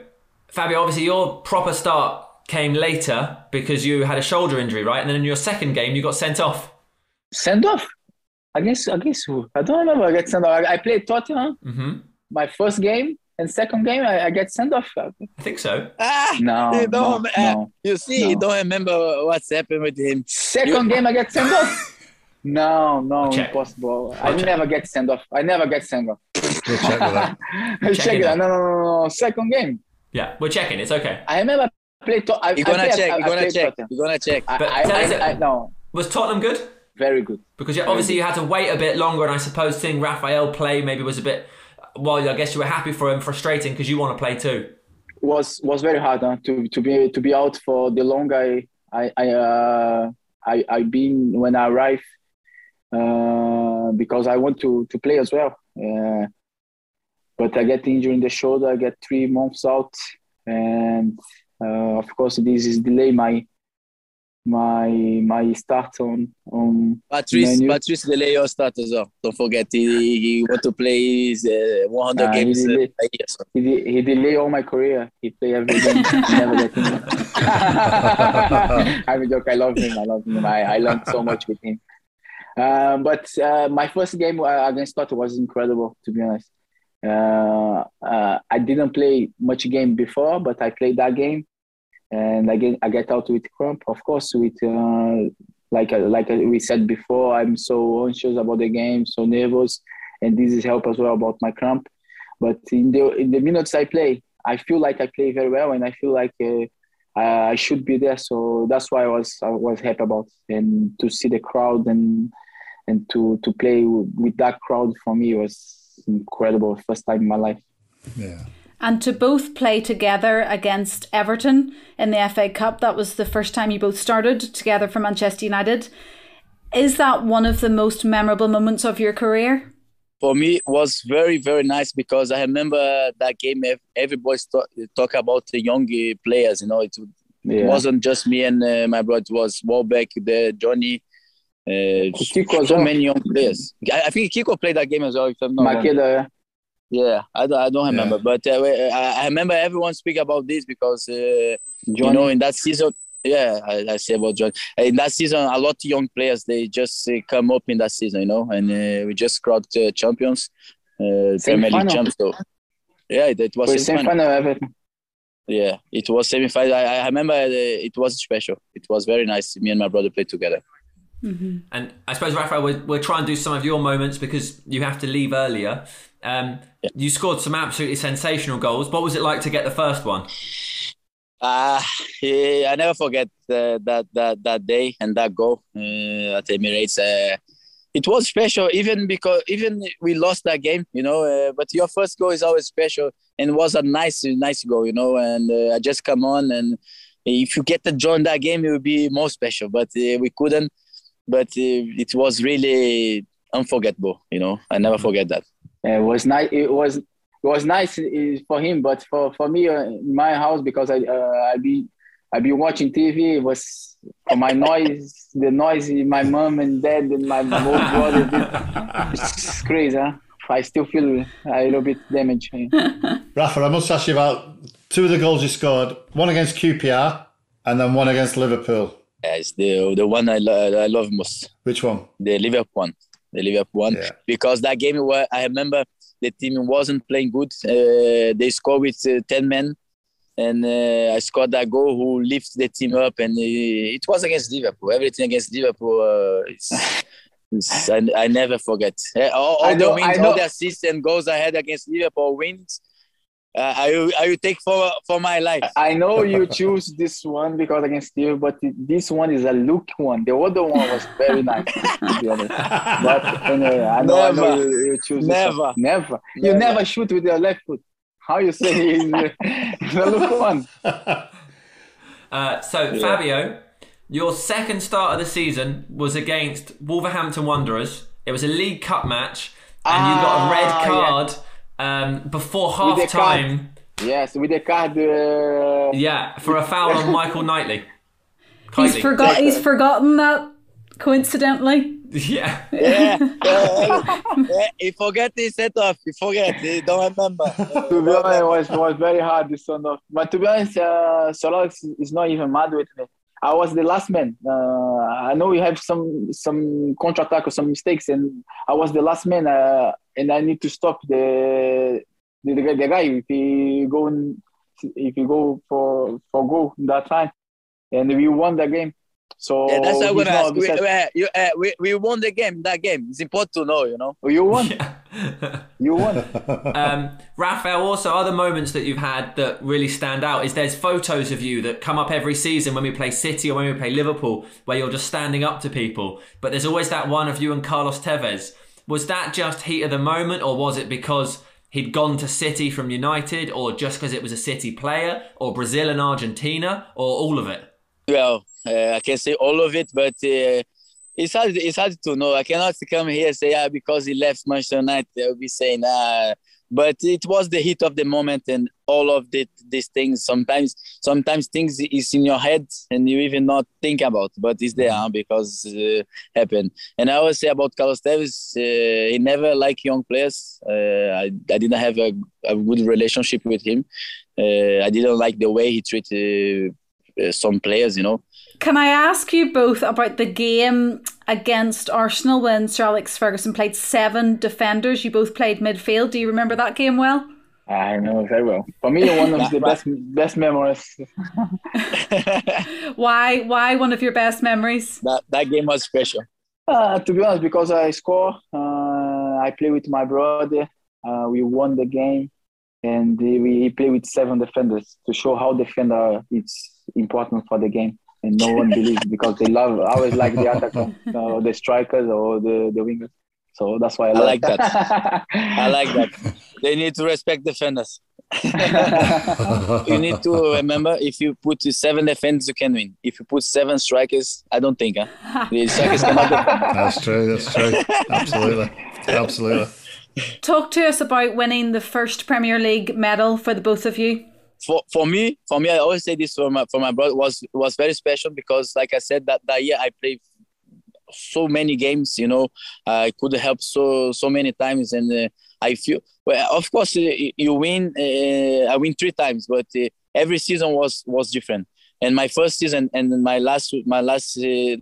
Fabio, obviously your proper start came later because you had a shoulder injury, right? And then in your second game, you got sent off. Sent off? I Against against who? I don't remember. I got sent off. I, played Tottenham. Mm-hmm. My first game, and second game I, I get sent off. I think so. Ah, no, you don't. No, uh, no, you see, no. you don't remember what's happened with him. Second you... game I get sent off. No, no, impossible. I check. never get sent off. I never get sent off. We'll check that. check it. No, no, no, no. Second game. Yeah, we're checking. It's okay. I remember played. To- I, you're gonna I check. you're gonna check. Tottenham. You're gonna check. But I, I, I, no. Was Tottenham good? Very good. Because obviously you had to wait a bit longer, and I suppose seeing Rafael play maybe was a bit well, I guess you were happy for him, frustrating because you want to play too. Was was very hard huh? to to be to be out for the long I I I uh, I I been when I arrived uh, because I want to to play as well. Uh, but I get injured in the shoulder. I get three months out, and uh, of course this is delay my my my start on on Patrice menu. Patrice delay your start as well. Don't forget he, he want to play his uh, 100 uh, games he delay, year. So. He, he delay all my career. He play every game. never get him. I'm a joke. I love him. I love him. I, I learned so much with him. Um, but uh, my first game uh, against Tottenham was incredible. To be honest, uh, uh, I didn't play much game before, but I played that game and again I get out with cramp. Of course, with uh, like uh, like we said before, I'm so anxious about the game, so nervous, and this is help as well about my cramp. But in the in the minutes I play, I feel like I play very well, and I feel like uh, I should be there. So that's why I was I was happy about and to see the crowd and and to to play with that crowd for me was incredible. First time in my life. Yeah and to both play together against Everton in the FA Cup. That was the first time you both started together for Manchester United. Is that one of the most memorable moments of your career? For me, it was very, very nice because I remember that game. Everybody talk, talk about the young players. You know, it, yeah. wasn't just me and uh, my brother. It was Welbeck, the Johnny, Uh, Kiko so many young players. I, I, think Kiko played that game as well. If I'm not Macheda, yeah, I don't, I don't remember, yeah. but uh, I, I, remember everyone speak about this because uh, you know in that season, yeah, I, I say about John. In that season, a lot of young players they just uh, come up in that season, you know, and uh, we just crowned uh, champions, uh, Premier League champions. So yeah, it, it was semi final. Yeah, it was semi final. I, I remember uh, it was special. It was very nice. Me and my brother played together. Mm-hmm. And I suppose, Rafael, we'll, we'll try and do some of your moments because you have to leave earlier. Um, yeah. You scored some absolutely sensational goals. What was it like to get the first one? Uh, yeah, I never forget uh, that that that day and that goal uh, at Emirates. Uh, it was special, even because even we lost that game, you know. Uh, but your first goal is always special, and it was a nice, nice goal, you know. And uh, I just come on, and if you get to join that game, it would be more special. But we couldn't but uh, it was really unforgettable. You know, I never mm-hmm. forget that. It was nice. It was it was nice uh, for him, but for for me uh, in my house because I uh, I be I be watching TV. It was for my noise, the noise my mom and dad and my old brother. It's crazy. Huh? I still feel a little bit damaged. Rafa, I must ask you about two of the goals you scored. One against QPR and then one against Liverpool. Yeah, it's the the one I, lo- I love most. Which one? The Liverpool one. The Liverpool one. Yeah. Because that game where I remember the team wasn't playing good. Uh, they scored with uh, ten men, and uh, I scored that goal who lifts the team up, and uh, it was against Liverpool. Everything against Liverpool. Uh, I, I never forget. Uh, all, all the wins, all the assists and goals I had against Liverpool wins uh, I will, I will take for for my life. I know you choose this one because against Steve, but this one is a look one. The other one was very nice. but anyway, I know, never, I know you, you choose never, never, never. You never shoot with your left foot. How you say is the look one? Uh, so yeah. Fabio, your second start of the season was against Wolverhampton Wanderers. It was a League Cup match, and ah, you got a red ah, card. Yeah um, before half time. Yes, with the card. Uh... Yeah, for a foul on Michael Kightly. He's forgot. He's forgotten that coincidentally. Yeah. Yeah. yeah. He forget his set off. He forget. He don't remember. to be honest, it was, was very hard this son off. But to be honest, uh, Solos is not even mad with me. I was the last man. Uh, I know we have some some counter attack or some mistakes, and I was the last man, uh, and I need to stop the the, the, the guy if he go if he go for for goal that time, and we won the game. So yeah, that's what I'm gonna ask. We, uh, you, uh, we, we won the game. That game. It's important to know, you know. Oh, you won. Yeah. you won. um, Rafael, also other moments that you've had that really stand out is there's photos of you that come up every season when we play City or when we play Liverpool, where you're just standing up to people. But there's always that one of you and Carlos Tevez. Was that just heat of the moment, or was it because? he'd gone to City from United, or just because it was a City player, or Brazil and Argentina, or all of it? Well, uh, I can say all of it, but uh, it's hard. It's hard to know. I cannot come here and say, ah, because he left Manchester United, I'll be saying, ah. But it was the heat of the moment and all of the, these things. Sometimes, sometimes things is in your head and you even not think about, but it's there huh, because uh, happened. And I always say about Carlos Tevez, uh, he never liked young players. Uh, I, I didn't have a, a good relationship with him. Uh, I didn't like the way he treated uh, some players, you know. Can I ask you both about the game against Arsenal when Sir Alex Ferguson played seven defenders? You both played midfield. Do you remember that game well? I know very well. For me, one of the best best memories. why? Why one of your best memories? That that game was special. Uh, to be honest, because I score, uh, I play with my brother. Uh, we won the game, and we play with seven defenders to show how defender is important for the game and no one believes because they love I always like the attacker, uh, the strikers or the, the wingers. So that's why I, I like that. I like that. They need to respect defenders. you need to remember if you put seven defenders, you can win. If you put seven strikers, I don't think. Huh? The strikers cannot defend. That's true. That's true. Absolutely. Absolutely. Talk to us about winning the first Premier League medal for the both of you for, for me, for me, I always say this for my for my brother was was very special because, like I said, that that year I played so many games. You know, I could help so so many times, and uh, I feel well. Of course, uh, you win. Uh, I win three times, but uh, every season was was different. And my first season and my last my last uh,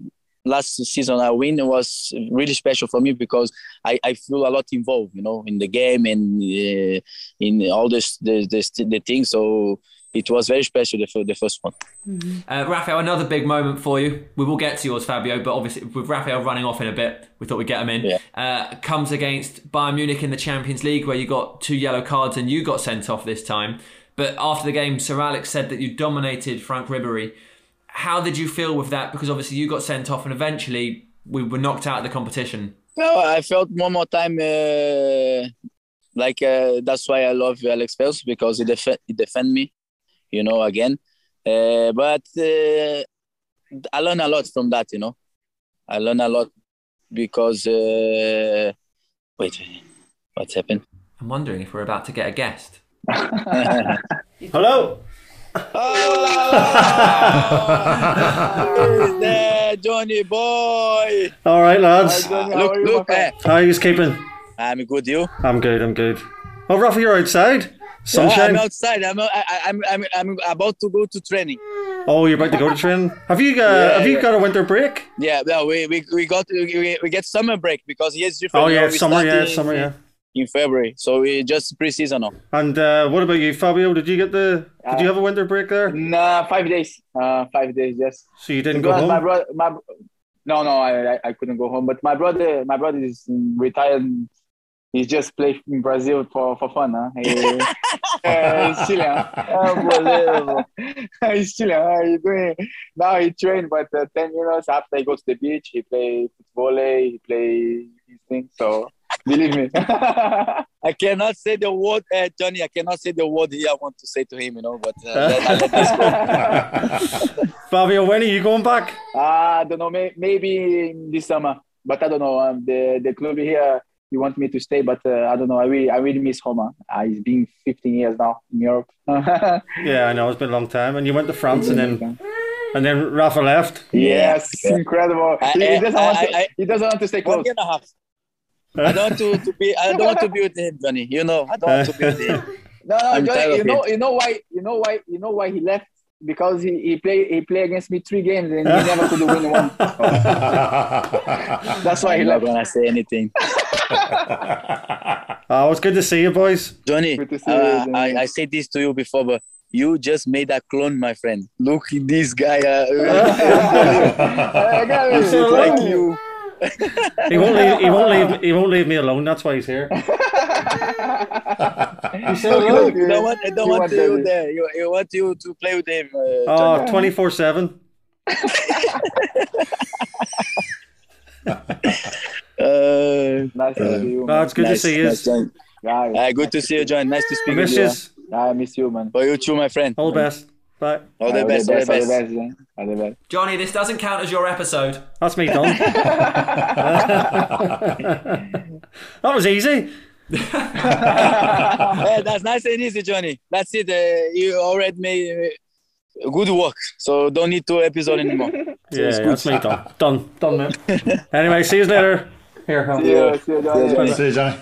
last season I win was really special for me because I, I feel a lot involved, you know, in the game and uh, in all this the, the the things. So it was very special the, the first one. Mm-hmm. Uh, Rafael, another big moment for you. We will get to yours, Fabio, but obviously with Rafael running off in a bit, we thought we'd get him in. Yeah. Uh, comes against Bayern Munich in the Champions League, where you got two yellow cards and you got sent off this time. But after the game, Sir Alex said that you dominated Franck Ribéry. How did you feel with that? Because obviously you got sent off, and eventually we were knocked out of the competition. No, I felt one more time uh, like uh, that's why I love Alex Phelps because he, def- he defend me, you know, again. Uh, but uh, I learned a lot from that, you know. I learned a lot because uh, wait, what's happened? I'm wondering if we're about to get a guest. Hello. Oh, there, Johnny boy. All right, lads. look, look, How are you keeping? I'm good. You? I'm good. I'm good. Oh, Rafa, you're outside. Yeah, Sunshine. I'm outside. I'm, I, I'm, I'm, I'm about to go to training. oh, you're about to go to training. Have you uh, got? have you yeah. got a winter break? Yeah, no, we, we, we got we, we get summer break because oh, it's different. Oh you know, yeah, summer. start Yeah, summer. Yeah. In February, so we just pre-season now. And uh, what about you, Fabio? Did you get the? Did you have a winter break there? Nah, five days. Uh, five days. Yes. So you didn't To be go honest, My home. brother, my no, no, I, I, couldn't go home. But my brother, my brother is retired. He's just played in Brazil for, for fun. Huh? He, uh, he's Chilean. Unbelievable. he's Chilean. Huh? He's doing now. He trained, but uh, ten minutes after he goes to the beach, he play volley. He play his thing. So believe me. I cannot say the word, uh, Johnny. I cannot say the word here. I want to say to him, you know. But uh, let, let this go. Fabio, when are you going back? I don't know. May, maybe in this summer, but I don't know. Um, the the club here, he want me to stay, but uh, I don't know. I really I really miss home. huh? Uh, it's been 15 years now in Europe. Yeah, I know it's been a long time. And you went to France, and then and then Rafa left. yes, Yeah. incredible. I- he, he doesn't I- want to, I- I- he doesn't want to stay One close. year and a half. I don't want to, to be. I don't want to be with him, Johnny. You know, I don't want to be with him. No, no, I'm Johnny, you know, it. you know why, you know why, you know why he left because he he play he play against me three games and he never could win one. That's why he I'm not left. gonna say anything. Oh, it's good to see you, boys. Johnny, Good to see you, uh, Johnny. I, I said this to you before, but you just made a clone, my friend. Look at this guy. Uh, I got it. He's like you. He won't leave. He won't leave. He won't leave me alone. That's why he's here. He said hello. I don't want, I don't You want want you there. You, you want you to play with him. Uh, Oh, Johnny. 24 7. Uh, Nice to see you. Oh, Man. it's good nice, to see you. nice, John. Uh, good to see you, John. Nice to I speak with miss you. you. I miss you, man. For you too, my friend. All the best. Bye. All the best. All the best. best. All the best. Johnny, this doesn't count as your episode. That's me done. that was easy. Yeah, that's nice and easy, Johnny. That's it. Uh, you already made uh, good work, so don't need two episodes anymore. So Yeah, it's good. that's me done. Done. Done, man. anyway, see you later. Here. See you, see you, Johnny. See you, Johnny.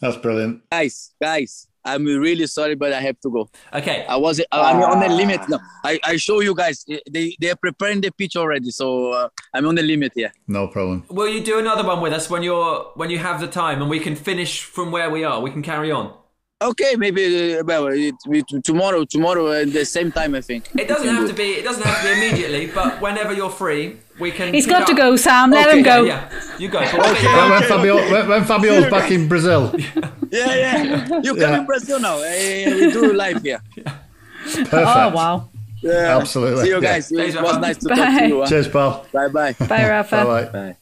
That's brilliant. Guys, guys, I'm really sorry, but I have to go. Okay, I was I'm on the limit now. I, I show you guys. They they are preparing the pitch already, so uh, I'm on the limit here. No problem. will you do another one with us when you're when you have the time and we can finish from where we are? We can carry on. Okay, maybe uh, well, it, we, tomorrow, tomorrow at the same time, I think. It doesn't have to be. It doesn't have to be immediately, but whenever you're free, we can. He's pick got to go, Sam. Let Okay, him go. Yeah, you go. But we'll get you When, Fabio, when, when Fabio's back in Brazil, Yeah, yeah. You come Yeah. in Brazil now. Eh, we do live here. perfect. Oh wow. Yeah. Absolutely. See you Yeah. It was nice to talk to you. Huh? Cheers, pal. Bye bye. Bye, Rafa. Bye bye.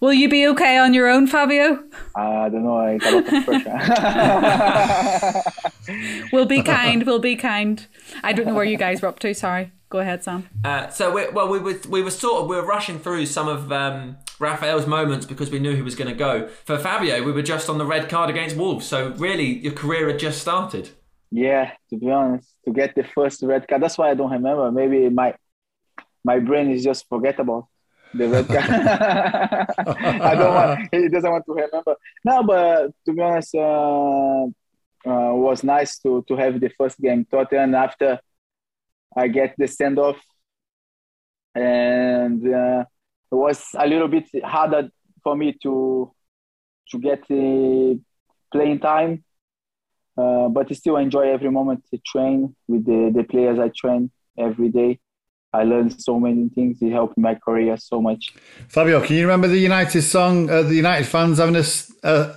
Will you be okay on your own, Fabio? I don't know. I got a lot of pressure. We'll be kind. We'll be kind. I don't know where you guys were up to. Sorry. Go ahead, Sam. Uh, so we, well, we were we were sort of we were rushing through some of um, Rafael's moments because we knew he was going to go. For Fabio, we were just on the red card against Wolves, so really your career had just started. yeah, to be honest, to get the first red card. That's why I don't remember. Maybe my my brain is just forgettable. The card. I don't want. He doesn't want to remember. No, but to be honest, uh, uh, was nice to to have the first game Tottenham after I get the send off, and uh, it was a little bit harder for me to to get the playing time. Uh, but I still enjoy every moment to train with the, the players I train every day. I learned so many things. It helped my career so much. Fabio, can you remember the United song? Uh, the United fans having a, uh,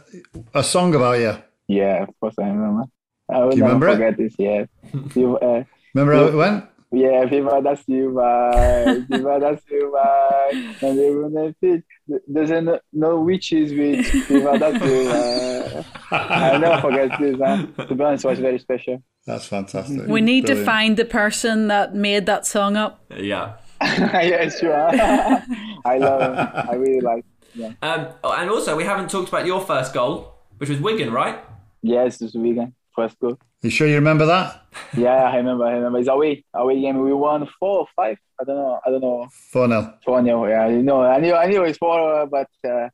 a song about you. Yeah, of course I remember. I will Do you never remember forget this. Yeah. You, uh, Remember how it went? Yeah, Viva da Silva, Viva da Silva, and everyone fit. There's no, no witches with Viva da Silva. I'll never forget this. Huh? To be honest, it was very special. That's fantastic. We need to find the person that made that song up. Yeah. yeah, sure. I love it. I really like. Yeah. Um, and also, we haven't talked about your first goal, which was Wigan, right? Yes, this weekend first goal. You sure you remember that? Yeah, I remember. I remember. It's away, away game. We won four or five. I don't know. I don't know. 4 0. Four nil. Yeah, you know. I knew. I knew it's four, but uh,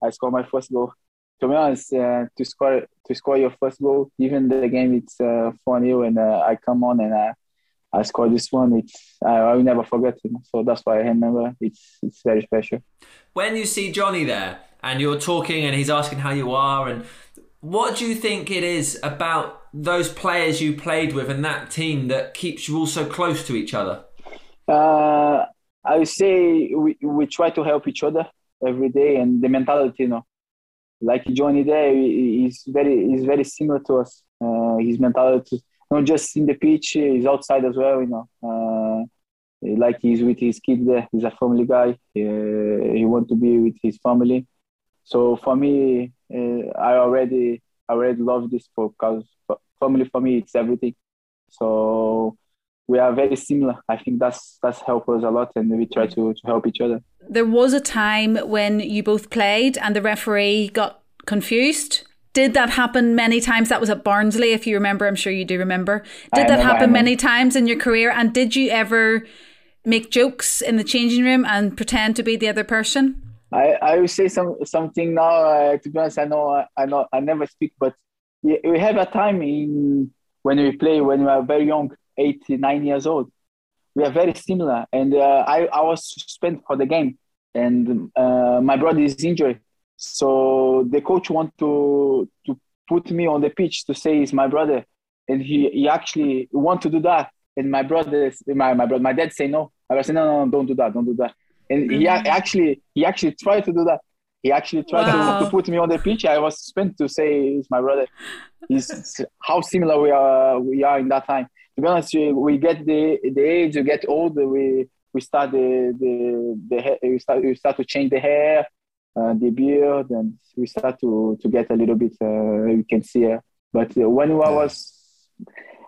I scored my first goal. To be honest, uh, to score to score your first goal, even the game it's uh, four nil, and uh, I come on and uh, I score this one. It's I, I will never forget it. So that's why I remember. It's it's very special. When you see Johnny there and you're talking and he's asking how you are, and what do you think it is about those players you played with and that team that keeps you all so close to each other? Uh, I would say we, we try to help each other every day, and the mentality, you know, like Johnny there, he- he's very he's very similar to us. Uh, his mentality, not just in the pitch, he's outside as well. You know, uh, like he's with his kid there. He's a family guy. Uh, he want to be with his family. So for me, uh, I already I already love this book because family for me it's everything. So we are very similar. I think that's that's helped us a lot, and we try to, to help each other. There was a time when you both played and the referee got confused. Did that happen many times? That was at Barnsley, if you remember. I'm sure you do remember. Did I that remember, happen many times in your career? And did you ever make jokes in the changing room and pretend to be the other person? I, I will say some something now. Uh, to be honest, I know I know I never speak, but we have a time in when we play when we are very young, eight nine years old. We are very similar, and uh, I I was suspended for the game, and uh, my brother is injured, so the coach want to to put me on the pitch to say he's my brother, and he he actually want to do that, and my brother my my brother my dad say no. I was saying no no no don't do that don't do that and he actually he actually tried to do that. He actually tried Wow. to, to put me on the pitch. I was spent to say it's my brother. He's how similar we are we are in that time. To be honest, we, we get the the age, we get older, we we start the the, the hair, we start we start to change the hair, uh, the beard, and we start to to get a little bit. Uh, you can see, uh, but uh, when I was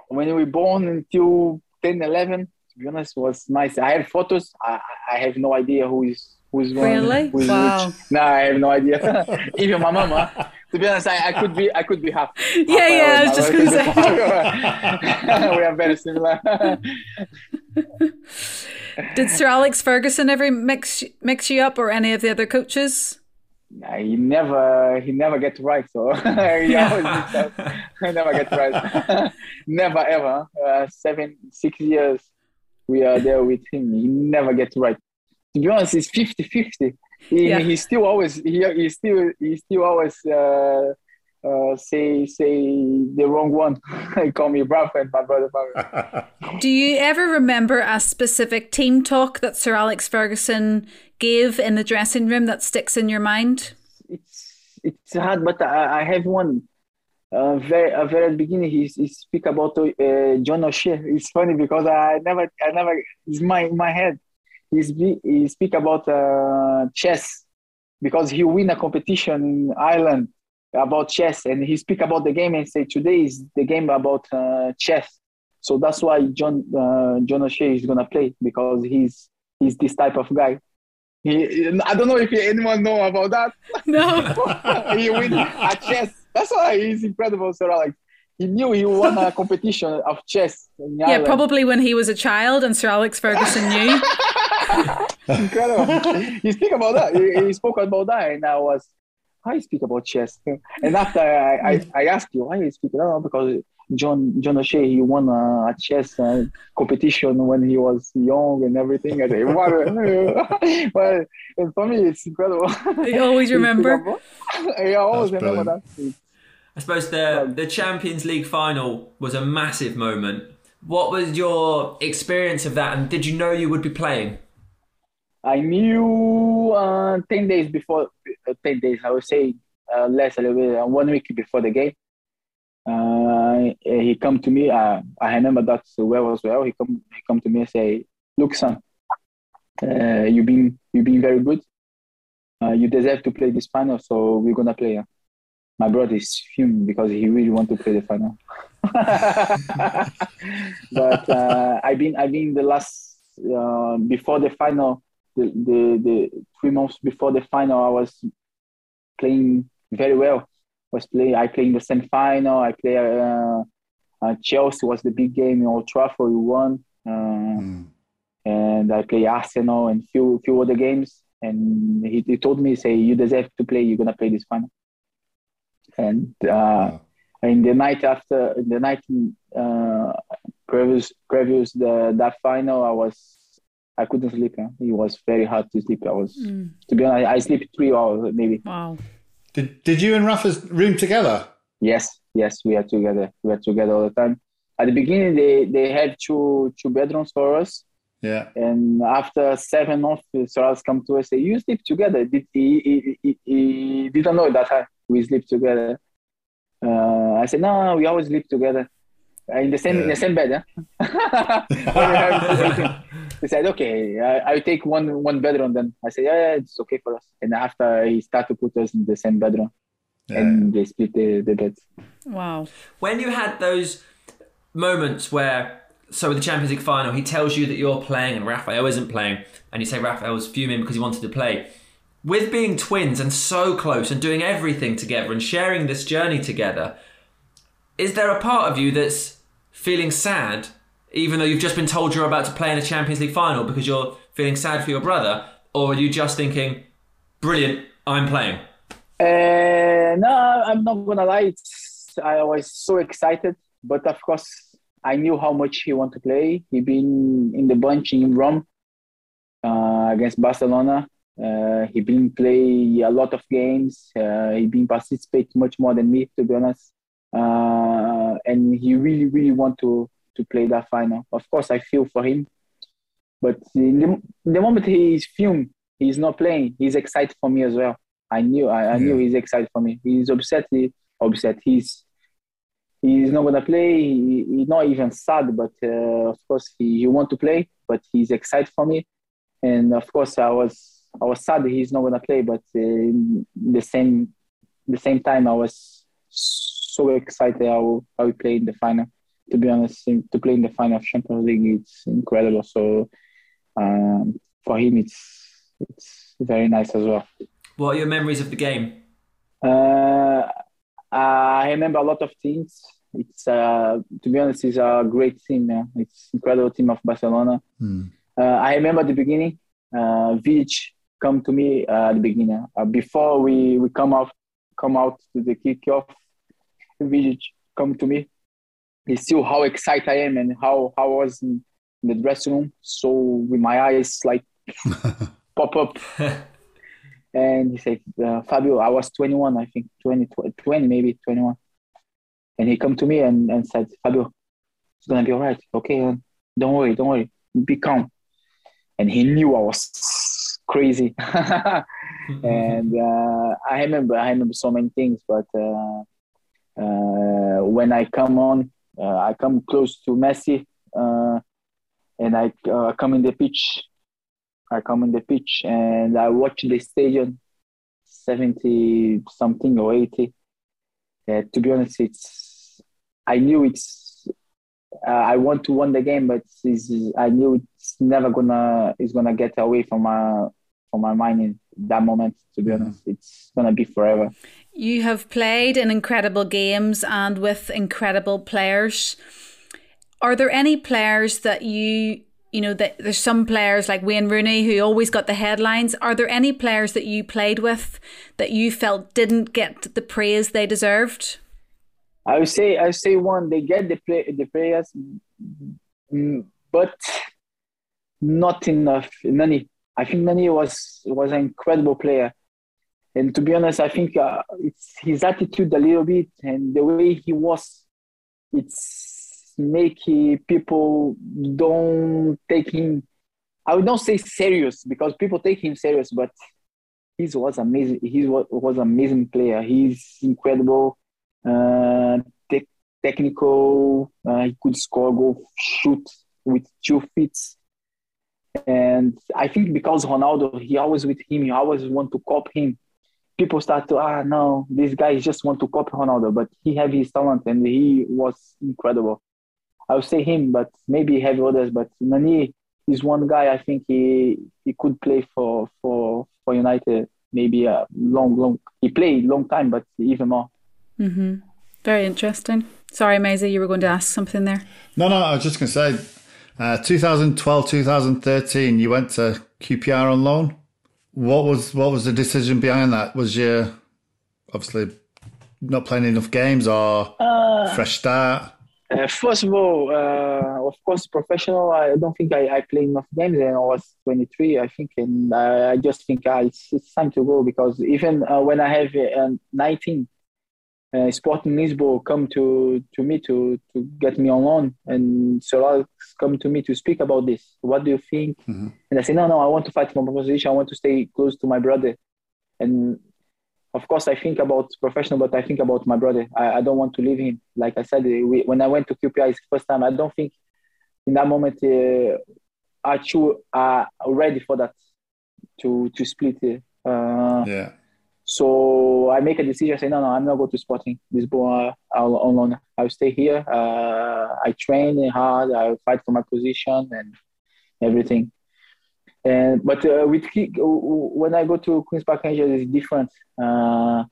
when we were born until 10, 11, to be honest, was nice. I have photos. I, I have no idea who is who's one. Really? Who's Wow. which. No, I have no idea. Even my mama. To be honest, I, I could be I could be half. Yeah, yeah, I was just going to say. we are very similar. Did Sir Alex Ferguson ever mix mix you up or any of the other coaches? He never he never get right. So he always mix never get right. never ever. Uh, seven six years we are there with him. He never gets right. To be honest, it's 50-50. He, Yeah. he still always he, he still he still always uh, uh, say say the wrong one. he call me brother and my brother. brother. Do you ever remember a specific team talk that Sir Alex Ferguson gave in the dressing room that sticks in your mind? it's it's hard, but I, I have one. Uh, very uh, very at the beginning, he, he speak about uh, John O'Shea. It's funny because I never I never it's my in my head. He speak, he speak about uh, chess because he win a competition in Ireland about chess, and he speak about the game and say today is the game about uh, chess. So that's why John uh, John O'Shea is gonna play because he's he's this type of guy. He, I don't know if anyone know about that No. he win a chess. That's why he's incredible, Sir Alex. He knew he won a competition of chess. In yeah, Ireland. probably when he was a child and Sir Alex Ferguson knew. Incredible. you speak about that. You, you spoke about that, and I was, how you speak about chess? And after I, I, I asked you, why you speak? No, because John John O'Shea he won a, a chess uh, competition when he was young and everything. I say, what? well, and for me, it's incredible. You always remember. I always That's remember brilliant. that. I suppose the the Champions League final was a massive moment. What was your experience of that, and did you know you would be playing? I knew uh, 10 days before, uh, 10 days, I would say uh, less a little bit, uh, one week before the game. Uh, he come to me, uh, I remember that well as well. He come, he come to me and say, look, son, uh, you've been, you've been very good. Uh, you deserve to play this final, so we're gonna play. Uh." My brother is fuming because he really want to play the final. but uh, I've been, I've been the last uh, before the final, the, the the three months before the final, I was playing very well. Was playing, I played in the semi final. I play uh, uh, Chelsea was the big game in Old Trafford. We won, uh, and I play Arsenal and few few other games. And he, he told me, say, you deserve to play. You're gonna play this final. And uh, in the night after, in the night uh, previous previous the that final, I was I couldn't sleep. Huh? It was very hard to sleep. I was to be honest, I sleep three hours maybe. Wow. Did Did you and Rafa's room together? Yes, yes, we are together. We are together all the time. At the beginning, they they had two two bedrooms for us, Yeah. and after seven months, Soros come to us say, "You sleep together." Did he, he, he, he didn't know that we sleep together. Uh, I said, "No, we always sleep together Uh, in the same in the same bed." Huh? When he said, "Okay, I, I take one one bedroom." Then I said, "Yeah, yeah, it's okay for us." And after he started to put us in the same bedroom, and they split the, the bed. Wow. When you had those moments where, so with the Champions League final, he tells you that you're playing and Rafael isn't playing, and you say Rafael was fuming because he wanted to play. With being twins and so close and doing everything together and sharing this journey together, is there a part of you that's feeling sad, even though you've just been told you're about to play in a Champions League final because you're feeling sad for your brother? Or are you just thinking, brilliant, I'm playing? Uh, no, I'm not gonna lie. It's, I was so excited, but of course, I knew how much he wanted to play. He been in the bunch in Rome uh, against Barcelona. Uh, he been play a lot of games. Uh, he been participate much more than me, to be honest. Uh, and he really, really want to to play that final. Of course, I feel for him, but in the, the moment he's film, he's not playing. He's excited for me as well. I knew I, I knew he's excited for me. He's upset. He, upset. He's he's not gonna play. He, he's not even sad, but uh, of course he, he want to play. But he's excited for me, and of course I was I was sad he's not gonna play. But uh, in the same the same time I was so excited how how we play in the final. To be honest, in- to play in the final of Champions League, it's incredible. So um, for him, it's it's very nice as well. What are your memories of the game? Uh, I remember a lot of things. It's uh, to be honest, it's a great team. Yeah. It's incredible team of Barcelona. Uh, I remember the beginning. Uh, Vidic come to me uh, at the beginning uh, before we, we come out come out to the kickoff. Vidic come to me. He see how excited I am and how how I was in, in the dressing room. So with my eyes like pop up. And he said, uh, Fabio, I was 21, I think, 20, 20 maybe 21. And he come to me and, and said, Fabio, it's going to be all right. Okay, don't worry, don't worry. Be calm. And he knew I was crazy. and uh, I remember, I remember so many things, but uh, uh, when I come on, uh, I come close to Messi uh, and I uh, come in the pitch I come in the pitch and I watch the stadium, seventy something or eighty. Uh, to be honest, it's I knew it's uh, I want to win the game, but it's, I knew it's never gonna it's gonna get away from my from my mind in that moment. To be honest, it's gonna be forever. You have played in incredible games and with incredible players. Are there any players that you you know, that there's some players like Wayne Rooney who always got the headlines. Are there any players that you played with that you felt didn't get the praise they deserved? I would say I would say one they get the play the prayers, mm, but not enough. Nani, I think Nani was was an incredible player, and to be honest, I think uh, it's his attitude a little bit and the way he was. It's make people don't take him. I would not say serious because people take him serious, but he was amazing. He was was amazing player. He's incredible uh, te- technical. Uh, he could score, go shoot with two feet. And I think because Ronaldo, he always with him, he always want to copy him. People start to ah no, this guy just want to copy Ronaldo, but he have his talent and he was incredible. I would say him, but maybe have others. But Nani is one guy I think he he could play for for for United maybe a long long. He played long time, but even more. Mm-hmm. Very interesting. Sorry, Maysie, you were going to ask something there. No, no, I was just going to say, uh, 2012, 2013, you went to QPR on loan. What was what was the decision behind that? Was you obviously not playing enough games or uh, fresh start? Uh, first of all, uh, of course, professional. I don't think I, I played enough games, and I was 23, I think, and I just think uh, it's, it's time to go because even uh, when I have uh, 19, uh, Sporting Lisbon come to, to me to, to get me on loan, and so Solar come to me to speak about this. What do you think? Mm-hmm. And I say, no, no, I want to fight for my position. I want to stay close to my brother. And of course, I think about professional, but I think about my brother. I, I don't want to leave him. Like I said, we, when I went to QPR first time. I don't think in that moment uh, Achu are ready for that to to split. Uh, yeah. So I make a decision. I say, no, no, I'm not going to Sporting Lisbon alone. I'll stay here. Uh, I train hard. I fight for my position and everything. And but uh, with when I go to Queens Park Rangers, it's different. Uh,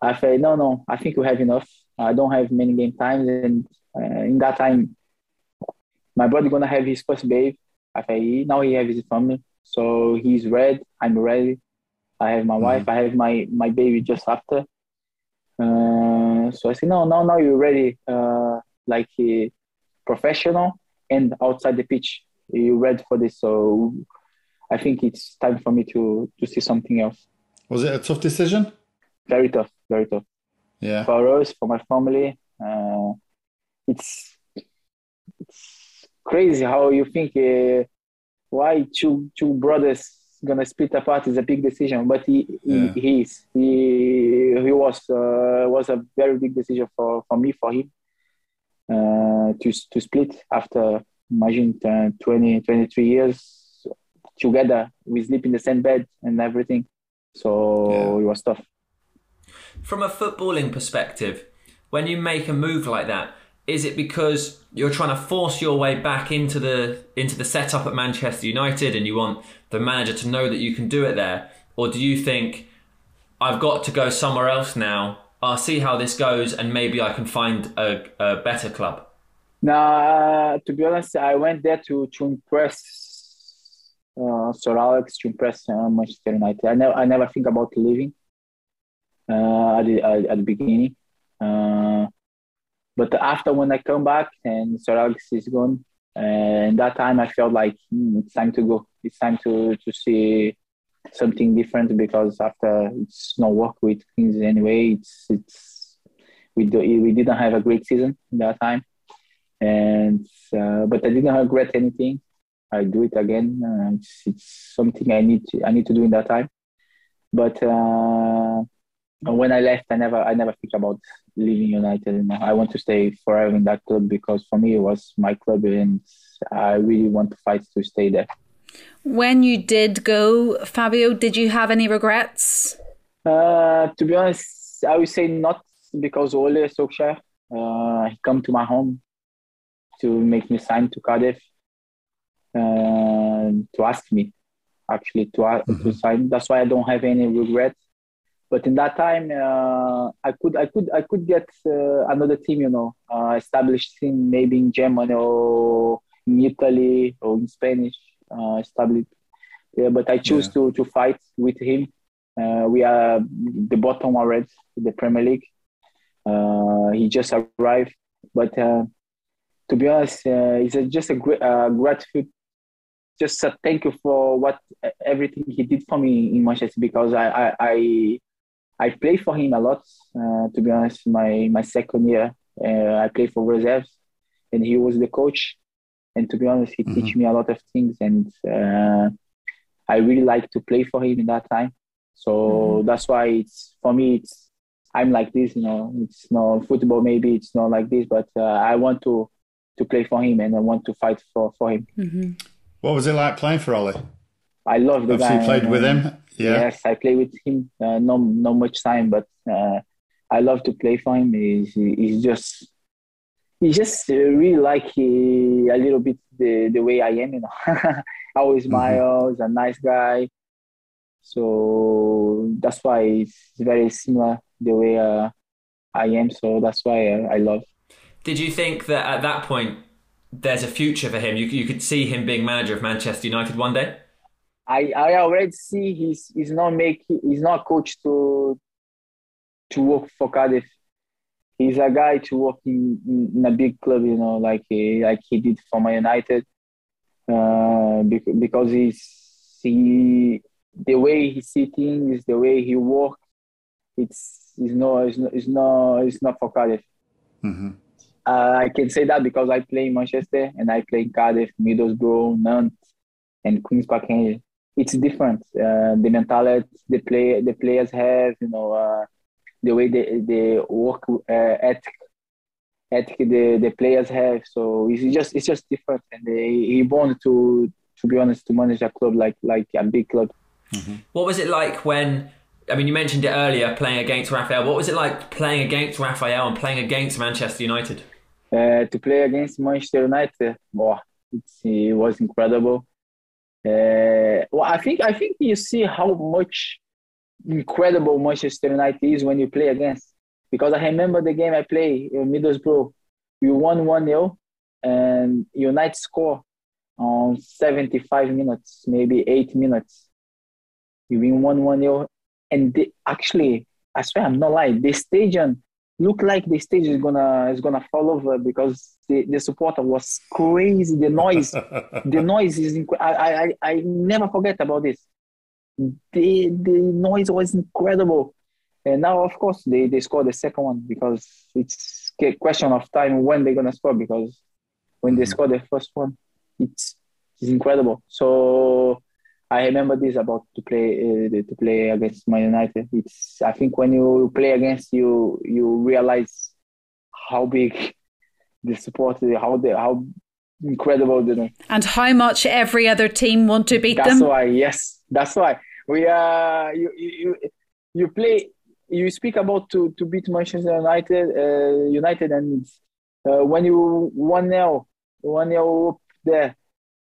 I say, no, no, I think we have enough. I don't have many game times, and uh, in that time, my brother gonna have his first baby. I say, now he has his family, so he's ready. I'm ready. I have my mm-hmm. wife. I have my my baby just after. Uh, so I said, no, no, now you're ready. Uh, like uh, professional and outside the pitch, you're ready for this. So I think it's time for me to to see something else. Was it a tough decision? Very tough, very tough. Yeah. For us, for my family, uh, it's it's crazy how you think uh, why two two brothers gonna split apart is a big decision, but he yeah. he, he is he he was uh, was a very big decision for, for me for him uh, to to split after imagine uh, 20 23 years together we sleep in the same bed and everything so yeah. it was tough from a footballing perspective when you make a move like that is it because you're trying to force your way back into the into the setup at Manchester United and you want the manager to know that you can do it there? Or do you think I've got to go somewhere else now I'll see how this goes and maybe I can find a, a better club Nah, to be honest I went there to to impress uh, Sir Alex to impress uh, Manchester United. I never I never think about leaving uh, at, the, at the beginning. Uh, but after when I come back and Sir Alex is gone, and that time I felt like hmm, it's time to go. It's time to to see something different because after it's not work with things anyway. It's it's we do, we didn't have a great season that time, and uh, but I didn't regret anything. I do it again. Uh, it's, it's something I need to I need to do in that time. But uh, when I left, I never I never think about leaving United. I want to stay forever in that club because for me it was my club, and I really want to fight to stay there. When you did go, Fabio, did you have any regrets? Uh, to be honest, I would say not because Ole Solskjaer uh, he come to my home to make me sign to Cardiff uh, to ask me actually to, mm-hmm. to sign. That's why I don't have any regrets but in that time uh, i could i could i could get uh, another team you know uh, established team maybe in germany or in Italy or in Spanish uh, established. Yeah, but I choose Yeah. to to fight with him. Uh, we are the bottom already, in the Premier League. Uh, he just arrived, but uh, to be honest, uh, it's a, just a great uh, gratitude. Just a thank you for what everything he did for me in Manchester because I I I, I played for him a lot. Uh, to be honest, my my second year uh, I played for reserves, and he was the coach. And to be honest, he teach me a lot of things, and uh, I really like to play for him in that time. So that's why it's for me. It's I'm like this, you know. It's not football. Maybe it's not like this, but uh, I want to to play for him and I want to fight for for him. What was it like playing for Ole? I love the Obviously, guy. you played with him. Yeah. Yes, I play with him. Uh, no, not much time, but uh, I love to play for him. He's, he's just, he just uh, really like he, a little bit the, the way I am. You know, always smiles, a nice guy. So that's why it's very similar the way uh, I am. So that's why uh, I love. Did you think that at that point there's a future for him? You, you could see him being manager of Manchester United one day? I, I already see he's he's not making he's not coach to to work for Cardiff. He's a guy to work in, in a big club, you know, like he, like he did for Man United. Uh, because he's he the way he see things, the way he work, it's it's not it's not it's not, it's not for Cardiff. hmm Uh, I can say that because I play in Manchester and I play in Cardiff, Middlesbrough, Nantes, and Queens Park Rangers. It's different. Uh, the mentality the play the players have, you know, uh, the way they they work uh, ethic, ethic the, the players have. So it's just it's just different. And they, he wanted to to be honest to manage a club like like a big club. What was it like when? I mean, you mentioned it earlier, playing against Rafael. What was it like playing against Rafael and playing against Manchester United? Uh, to play against Manchester United, wow, it's, it was incredible. Uh, well, I think I think you see how much incredible Manchester United is when you play against. Because I remember the game I played in Middlesbrough, we won one 0 and United score on seventy five minutes, maybe eight minutes. You win one one 0 and they, actually, I swear I'm not lying. The stadium look like the stage is gonna is gonna fall over because the, the supporter was crazy. The noise, the noise is. Inc- I, I I never forget about this. The the noise was incredible, and now of course they they scored the second one because it's a question of time when they're gonna score because when they mm-hmm. score the first one, it's it's incredible. So. I remember this about to play uh, to play against Man United. It's I think when you play against you, you realize how big the support, how the how incredible the. And how much every other team want to beat That's them. why, yes, that's why we are. You you you play. You speak about to to beat Manchester United, uh, United, and uh, when you one 0 one 0 up there,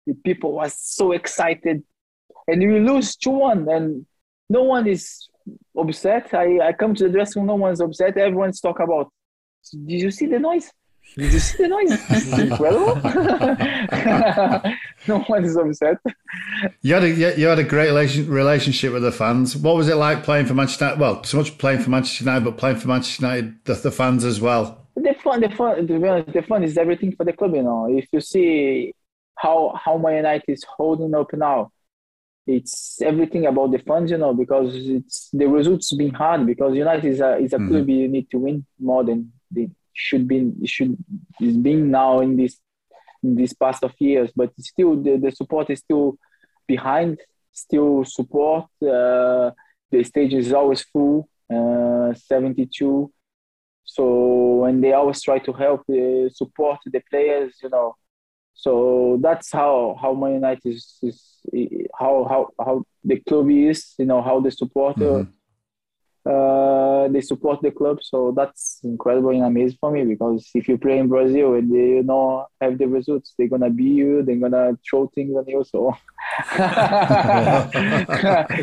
the people was so excited and we lose 2 1 and no one is upset. I, I come to the dressing room, no one's upset. Everyone's talk about did you see the noise? Did you see the noise? It's incredible. no one is upset. You had a you you had a great relation, relationship with the fans. What was it like playing for Manchester United? Well, so much playing for Manchester United, but playing for Manchester United, the, the fans as well. The fun, the fun, to be honest, the fun is everything for the club. You know, if you see how how Man United is holding up now, it's everything about the funds. You know, because it's the results been hard because United is a is a club you need to win more than they should be should is being now in this in this past of years. But still, the, the support is still behind. Still support. Uh, the stage is always full. Uh, Seventy two. So and they always try to help uh, support the players, you know. So that's how how Man United is, is how how how the club is, you know, how the supporter uh, they support the club. So that's incredible and amazing for me because if you play in Brazil and they you know have the results, they're gonna beat you, they're gonna throw things on you. So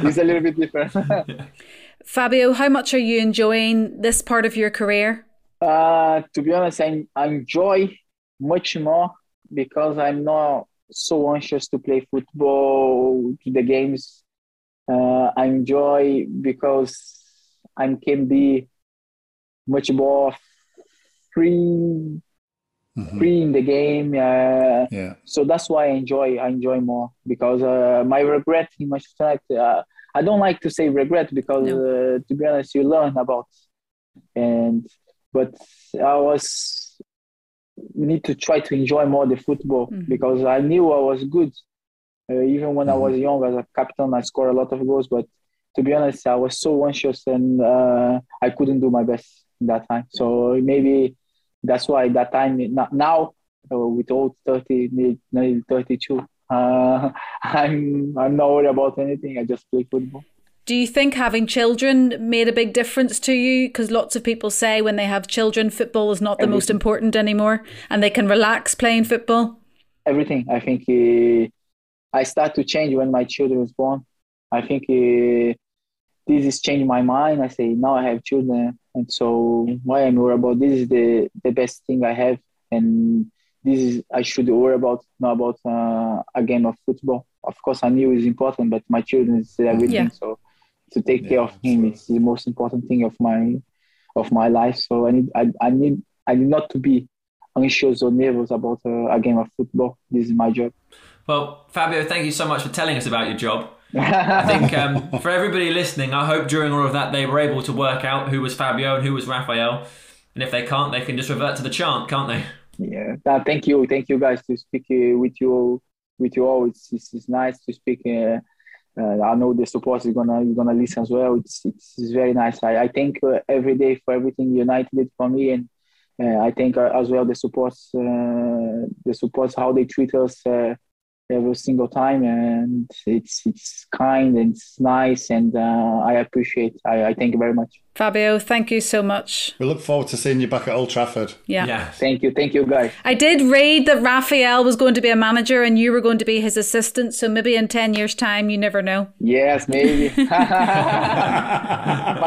it's a little bit different. Fabio, how much are you enjoying this part of your career? Uh, to be honest, I, I enjoy much more because I'm not so anxious to play football to the games. Uh, I enjoy because I can be much more free, Mhm. free in the game. Uh, Yeah. so that's why I enjoy. I enjoy more because uh, my regret in Manchester United. Uh, I don't like to say regret because, uh, to be honest, you learn about, and but I was need to try to enjoy more the football Mhm. because I knew I was good. Uh, even when I Mhm. was young as a captain, I scored a lot of goals. But to be honest, I was so anxious and uh, I couldn't do my best in that time. So maybe that's why that time now uh, with old 30, nearly- nearly 32, uh, I'm I'm not worried about anything. I just play football. Do you think having children made a big difference to you? Because lots of people say when they have children, football is not the most important anymore and they can relax playing football. everything. I think uh, I start to change when my children was born. I think uh, this has changed my mind. I say now I have children, and so why I'm worried about this is the the best thing I have, and this is I should worry about not about uh, a game of football. Of course, I knew it's important, but my children is everything. Yeah. So to take care of him is the most important thing of my of my life. So I need I, I need I need not to be anxious or nervous about uh, a game of football. This is my job. Well, Fabio, thank you so much for telling us about your job. I think um, for everybody listening, I hope during all of that they were able to work out who was Fabio and who was Rafael. And if they can't, they can just revert to the chant, can't they? Yeah, uh, thank you, thank you guys to speak uh, with you with you all. It's it's, it's nice to speak. Uh, uh, I know the support is gonna is gonna listen as well. It's it's, it's very nice. I, I thank uh, every day for everything United did for me, and uh, I thank uh, as well the supports uh, the supports how they treat us uh, every single time, and it's it's kind and it's nice, and uh, I appreciate. I, I thank you very much. Fabio, thank you so much. We look forward to seeing you back at Old Trafford. Yeah. Yeah. Thank you, thank you guys. I did read that Rafael was going to be a manager and you were going to be his assistant. So maybe in 10 years' time, you never know. Yes, maybe. My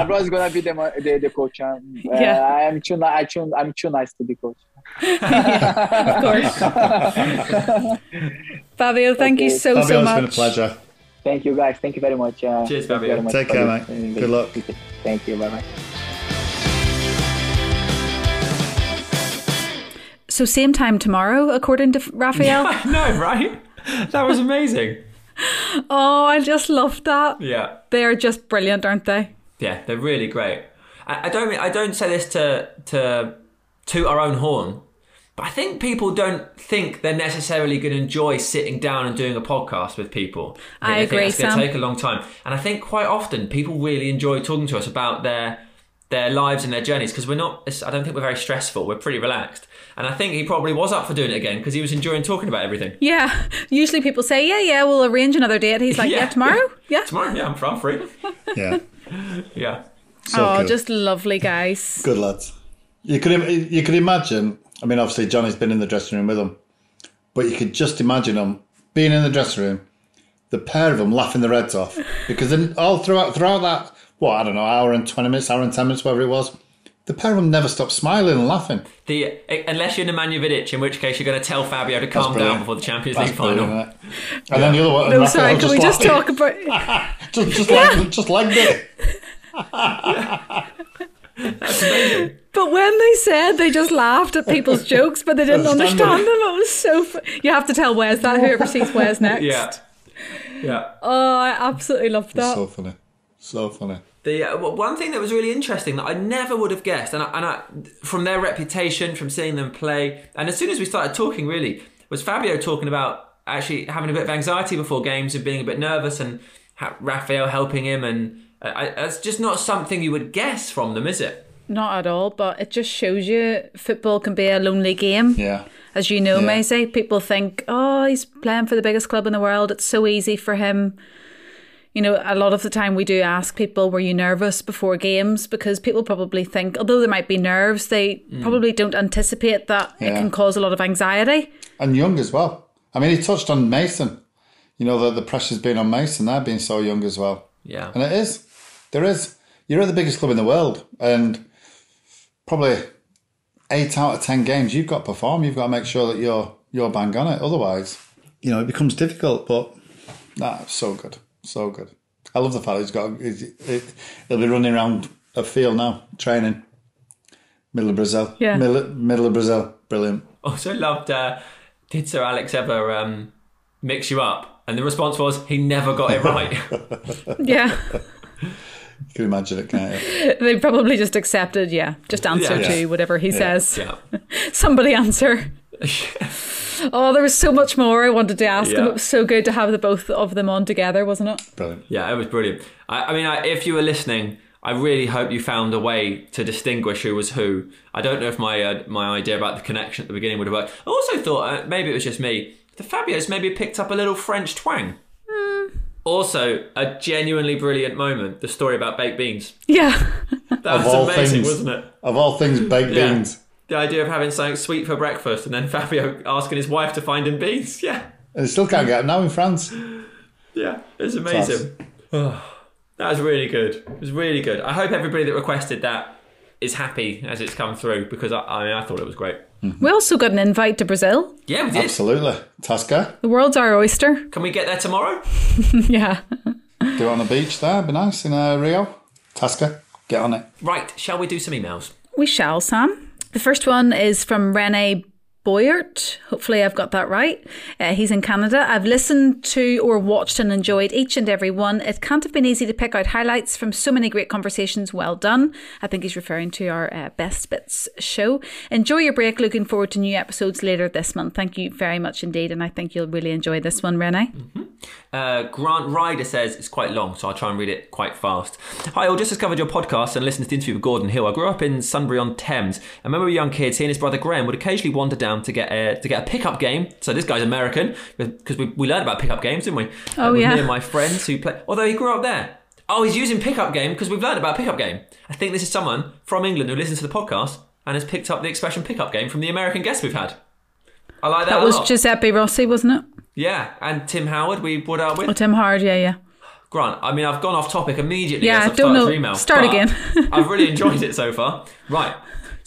brother's gonna be the the, the coach. Um, uh, Yeah. I'm too ni- I too, I'm too nice to be coach. Of course. Fabio, thank you so, Fabio, so it's much. been a pleasure. Thank you guys. Thank you very much. Uh, Cheers, Fabio. much Take for care, mate. Good luck. Thank you. Bye bye. So same time tomorrow, according to Rafael. I know, right? That was amazing. oh, I just love that. Yeah. They are just brilliant, aren't they? Yeah, they're really great. I, I don't I don't say this to to toot our own horn, but I think people don't think they're necessarily going to enjoy sitting down and doing a podcast with people. I think agree, It's going to take a long time, and I think quite often people really enjoy talking to us about their their lives and their journeys because we're not. I don't think we're very stressful. We're pretty relaxed, and I think he probably was up for doing it again because he was enjoying talking about everything. Yeah. Usually people say, yeah, yeah, we'll arrange another date. He's like, yeah, tomorrow? Yeah. Tomorrow, yeah, I'm, I'm free. Yeah. yeah. So oh, good. just lovely guys. Good lads. You could you could imagine. I mean, obviously Johnny's been in the dressing room with them, but you could just imagine them being in the dressing room, the pair of them laughing their heads off because then all throughout throughout that what I don't know hour and twenty minutes, hour and ten minutes, whatever it was, the pair of them never stopped smiling and laughing. The eh, unless you're Nemanja Vidic, in which case you're going to tell Fabio to calm down before the Champions That's League final. brilliant, isn't? And then the other one, No, Rafael sorry, can we just laughing. talk about. just just like just like it. But when they said they just laughed at people's jokes, but they didn't understand them, Understandable. it was so. Fu- you have to tell Wes that. Whoever sees Wes next. Yeah, yeah. Oh, I absolutely loved that. So funny, so funny. The uh, one thing that was really interesting that I never would have guessed, and I, and I, from their reputation, from seeing them play, and as soon as we started talking, really, was Fabio talking about actually having a bit of anxiety before games and being a bit nervous, and ha- Rafael helping him, and I, that's just not something you would guess from them, is it? Not at all, but it just shows you football can be a lonely game. Yeah, As you know, Yeah. Maysie, people think, oh, he's playing for the biggest club in the world. It's so easy for him. You know, a lot of the time we do ask people, were you nervous before games? Because people probably think, although there might be nerves, they mm. probably don't anticipate that it can cause a lot of anxiety. and young as well. I mean, he touched on Mason. You know, the the pressure's been on Mason. They're being so young as well. Yeah. And it is. There is. You're at the biggest club in the world, and probably eight out of ten games you've got to perform. You've got to make sure that you're you're bang on it. Otherwise, you know, it becomes difficult. But nah, so good, so good. I love the fact he's got. He's, it, he'll be running around a field now, training. Middle of Brazil. Yeah. Middle, middle of Brazil. Brilliant. Also loved. Uh, did Sir Alex ever um, mix you up? And the response was he never got it right. Yeah. You can imagine it, can't you? they probably just accepted, yeah. Just answer Yeah. to whatever he says. yeah. Somebody answer. oh, there was so much more I wanted to ask him. Yeah. It was so good to have the both of them on together, wasn't it? Brilliant. Yeah, it was brilliant. I, I mean, I, if you were listening, I really hope you found a way to distinguish who was who. I don't know if my uh, my idea about the connection at the beginning would have worked. I also thought uh, maybe it was just me. The Fabios maybe picked up a little French twang. Also, a genuinely brilliant moment. The story about baked beans. Yeah. That Of was all amazing, things. wasn't it? Of all things, baked Yeah. beans. The idea of having something sweet for breakfast and then Fabio asking his wife to find him beans. Yeah. And they still can't get them now in France. Yeah, it's amazing. that was really good. It was really good. I hope everybody that requested that is happy as it's come through because I, I mean I thought it was great. We also got an invite to Brazil. Yeah, we did. Absolutely. Tasca, The world's our oyster. Can we get there tomorrow? yeah. do it on the beach there. Be nice in uh, Rio. Tasca, get on it. Right, shall we do some emails? We shall, Sam. The first one is from Rene Boyert. Hopefully, I've got that right. Uh, he's in Canada. I've listened to or watched and enjoyed each and every one. It can't have been easy to pick out highlights from so many great conversations. Well done. I think he's referring to our uh, Best Bits show. Enjoy your break. Looking forward to new episodes later this month. Thank you very much indeed. And I think you'll really enjoy this one, Rene. Uh, Grant Ryder says it's quite long, so I'll try and read it quite fast. Hi, all. Just discovered your podcast and listened to the interview with Gordon Hill. I grew up in Sunbury on Thames. I remember young kids, he and his brother Graham would occasionally wander down to get a to get a pickup game. So this guy's American because we, we learned about pickup games, didn't we? Oh, with yeah. Me and my friends who play. Although he grew up there. Oh, he's using pickup game because we've learned about pickup game. I think this is someone from England who listens to the podcast and has picked up the expression pickup game from the American guests we've had. I like that. That was. Giuseppe Rossi, wasn't it? yeah, and Tim Howard we brought out with. Oh, Tim Howard, Yeah, yeah. Grant, I mean, I've gone off topic immediately. Yeah, as I've don't know- email, start again. I've really enjoyed it so far. Right.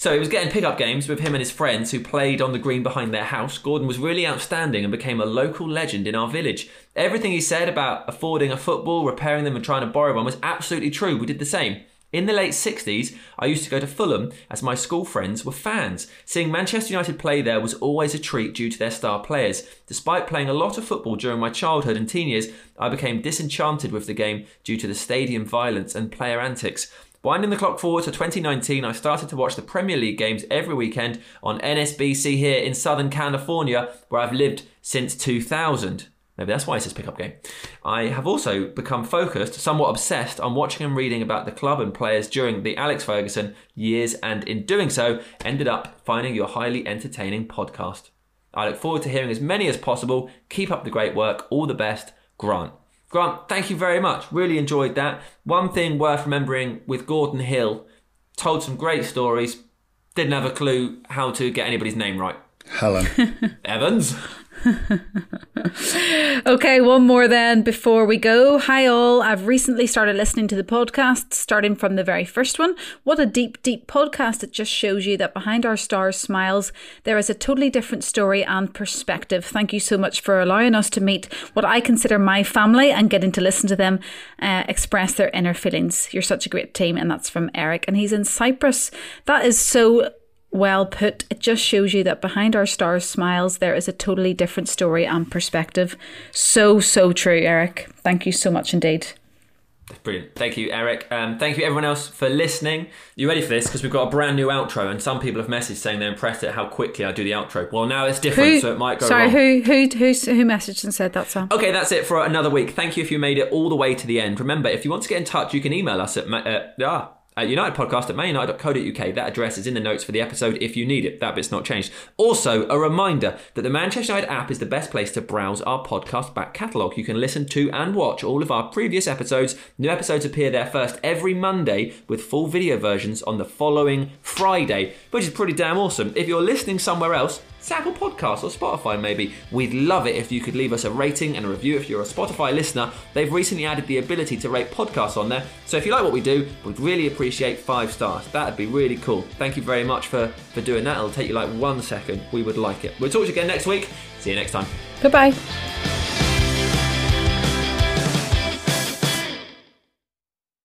So he was getting pickup games with him and his friends who played on the green behind their house. Gordon was really outstanding and became a local legend in our village. Everything he said about affording a football, repairing them, and trying to borrow one was absolutely true. We did the same. In the late 60s, I used to go to Fulham as my school friends were fans. Seeing Manchester United play there was always a treat due to their star players. Despite playing a lot of football during my childhood and teen years, I became disenchanted with the game due to the stadium violence and player antics. Winding the clock forward to 2019, I started to watch the Premier League games every weekend on NSBC here in Southern California, where I've lived since 2000. Maybe that's why it says pickup game. I have also become focused, somewhat obsessed, on watching and reading about the club and players during the Alex Ferguson years, and in doing so, ended up finding your highly entertaining podcast. I look forward to hearing as many as possible. Keep up the great work. All the best, Grant. Grant, thank you very much. Really enjoyed that. One thing worth remembering with Gordon Hill, told some great stories, didn't have a clue how to get anybody's name right. Helen. Evans? Okay, one more then before we go. Hi, all. I've recently started listening to the podcast, starting from the very first one. What a deep, deep podcast. It just shows you that behind our stars' smiles, there is a totally different story and perspective. Thank you so much for allowing us to meet what I consider my family and getting to listen to them uh, express their inner feelings. You're such a great team, and that's from Eric, and he's in Cyprus. That is so well put. It just shows you that behind our stars' smiles, there is a totally different story and perspective. So, so true, Eric. Thank you so much indeed. Brilliant. Thank you, Eric. Um, thank you, everyone else, for listening. You ready for this? Because we've got a brand new outro, and some people have messaged saying they're impressed at how quickly I do the outro. Well, now it's different, Who? so it might go sorry, wrong. who who who who messaged and said that, Sam? Okay, that's it for another week. Thank you if you made it all the way to the end. Remember, if you want to get in touch, you can email us at uh, ah, at unitedpodcast at manunited.co.uk. That address is in the notes for the episode if you need it. That bit's not changed. Also, a reminder that the Manchester United app is the best place to browse our podcast back catalogue. You can listen to and watch all of our previous episodes. New episodes appear there first every Monday with full video versions on the following Friday, which is pretty damn awesome. If you're listening somewhere else, It's Apple Podcasts or Spotify, maybe. We'd love it if you could leave us a rating and a review if you're a Spotify listener. They've recently added the ability to rate podcasts on there. So if you like what we do, we'd really appreciate five stars. That'd be really cool. Thank you very much for, for doing that. It'll take you like one second. We would like it. We'll talk to you again next week. See you next time. Goodbye.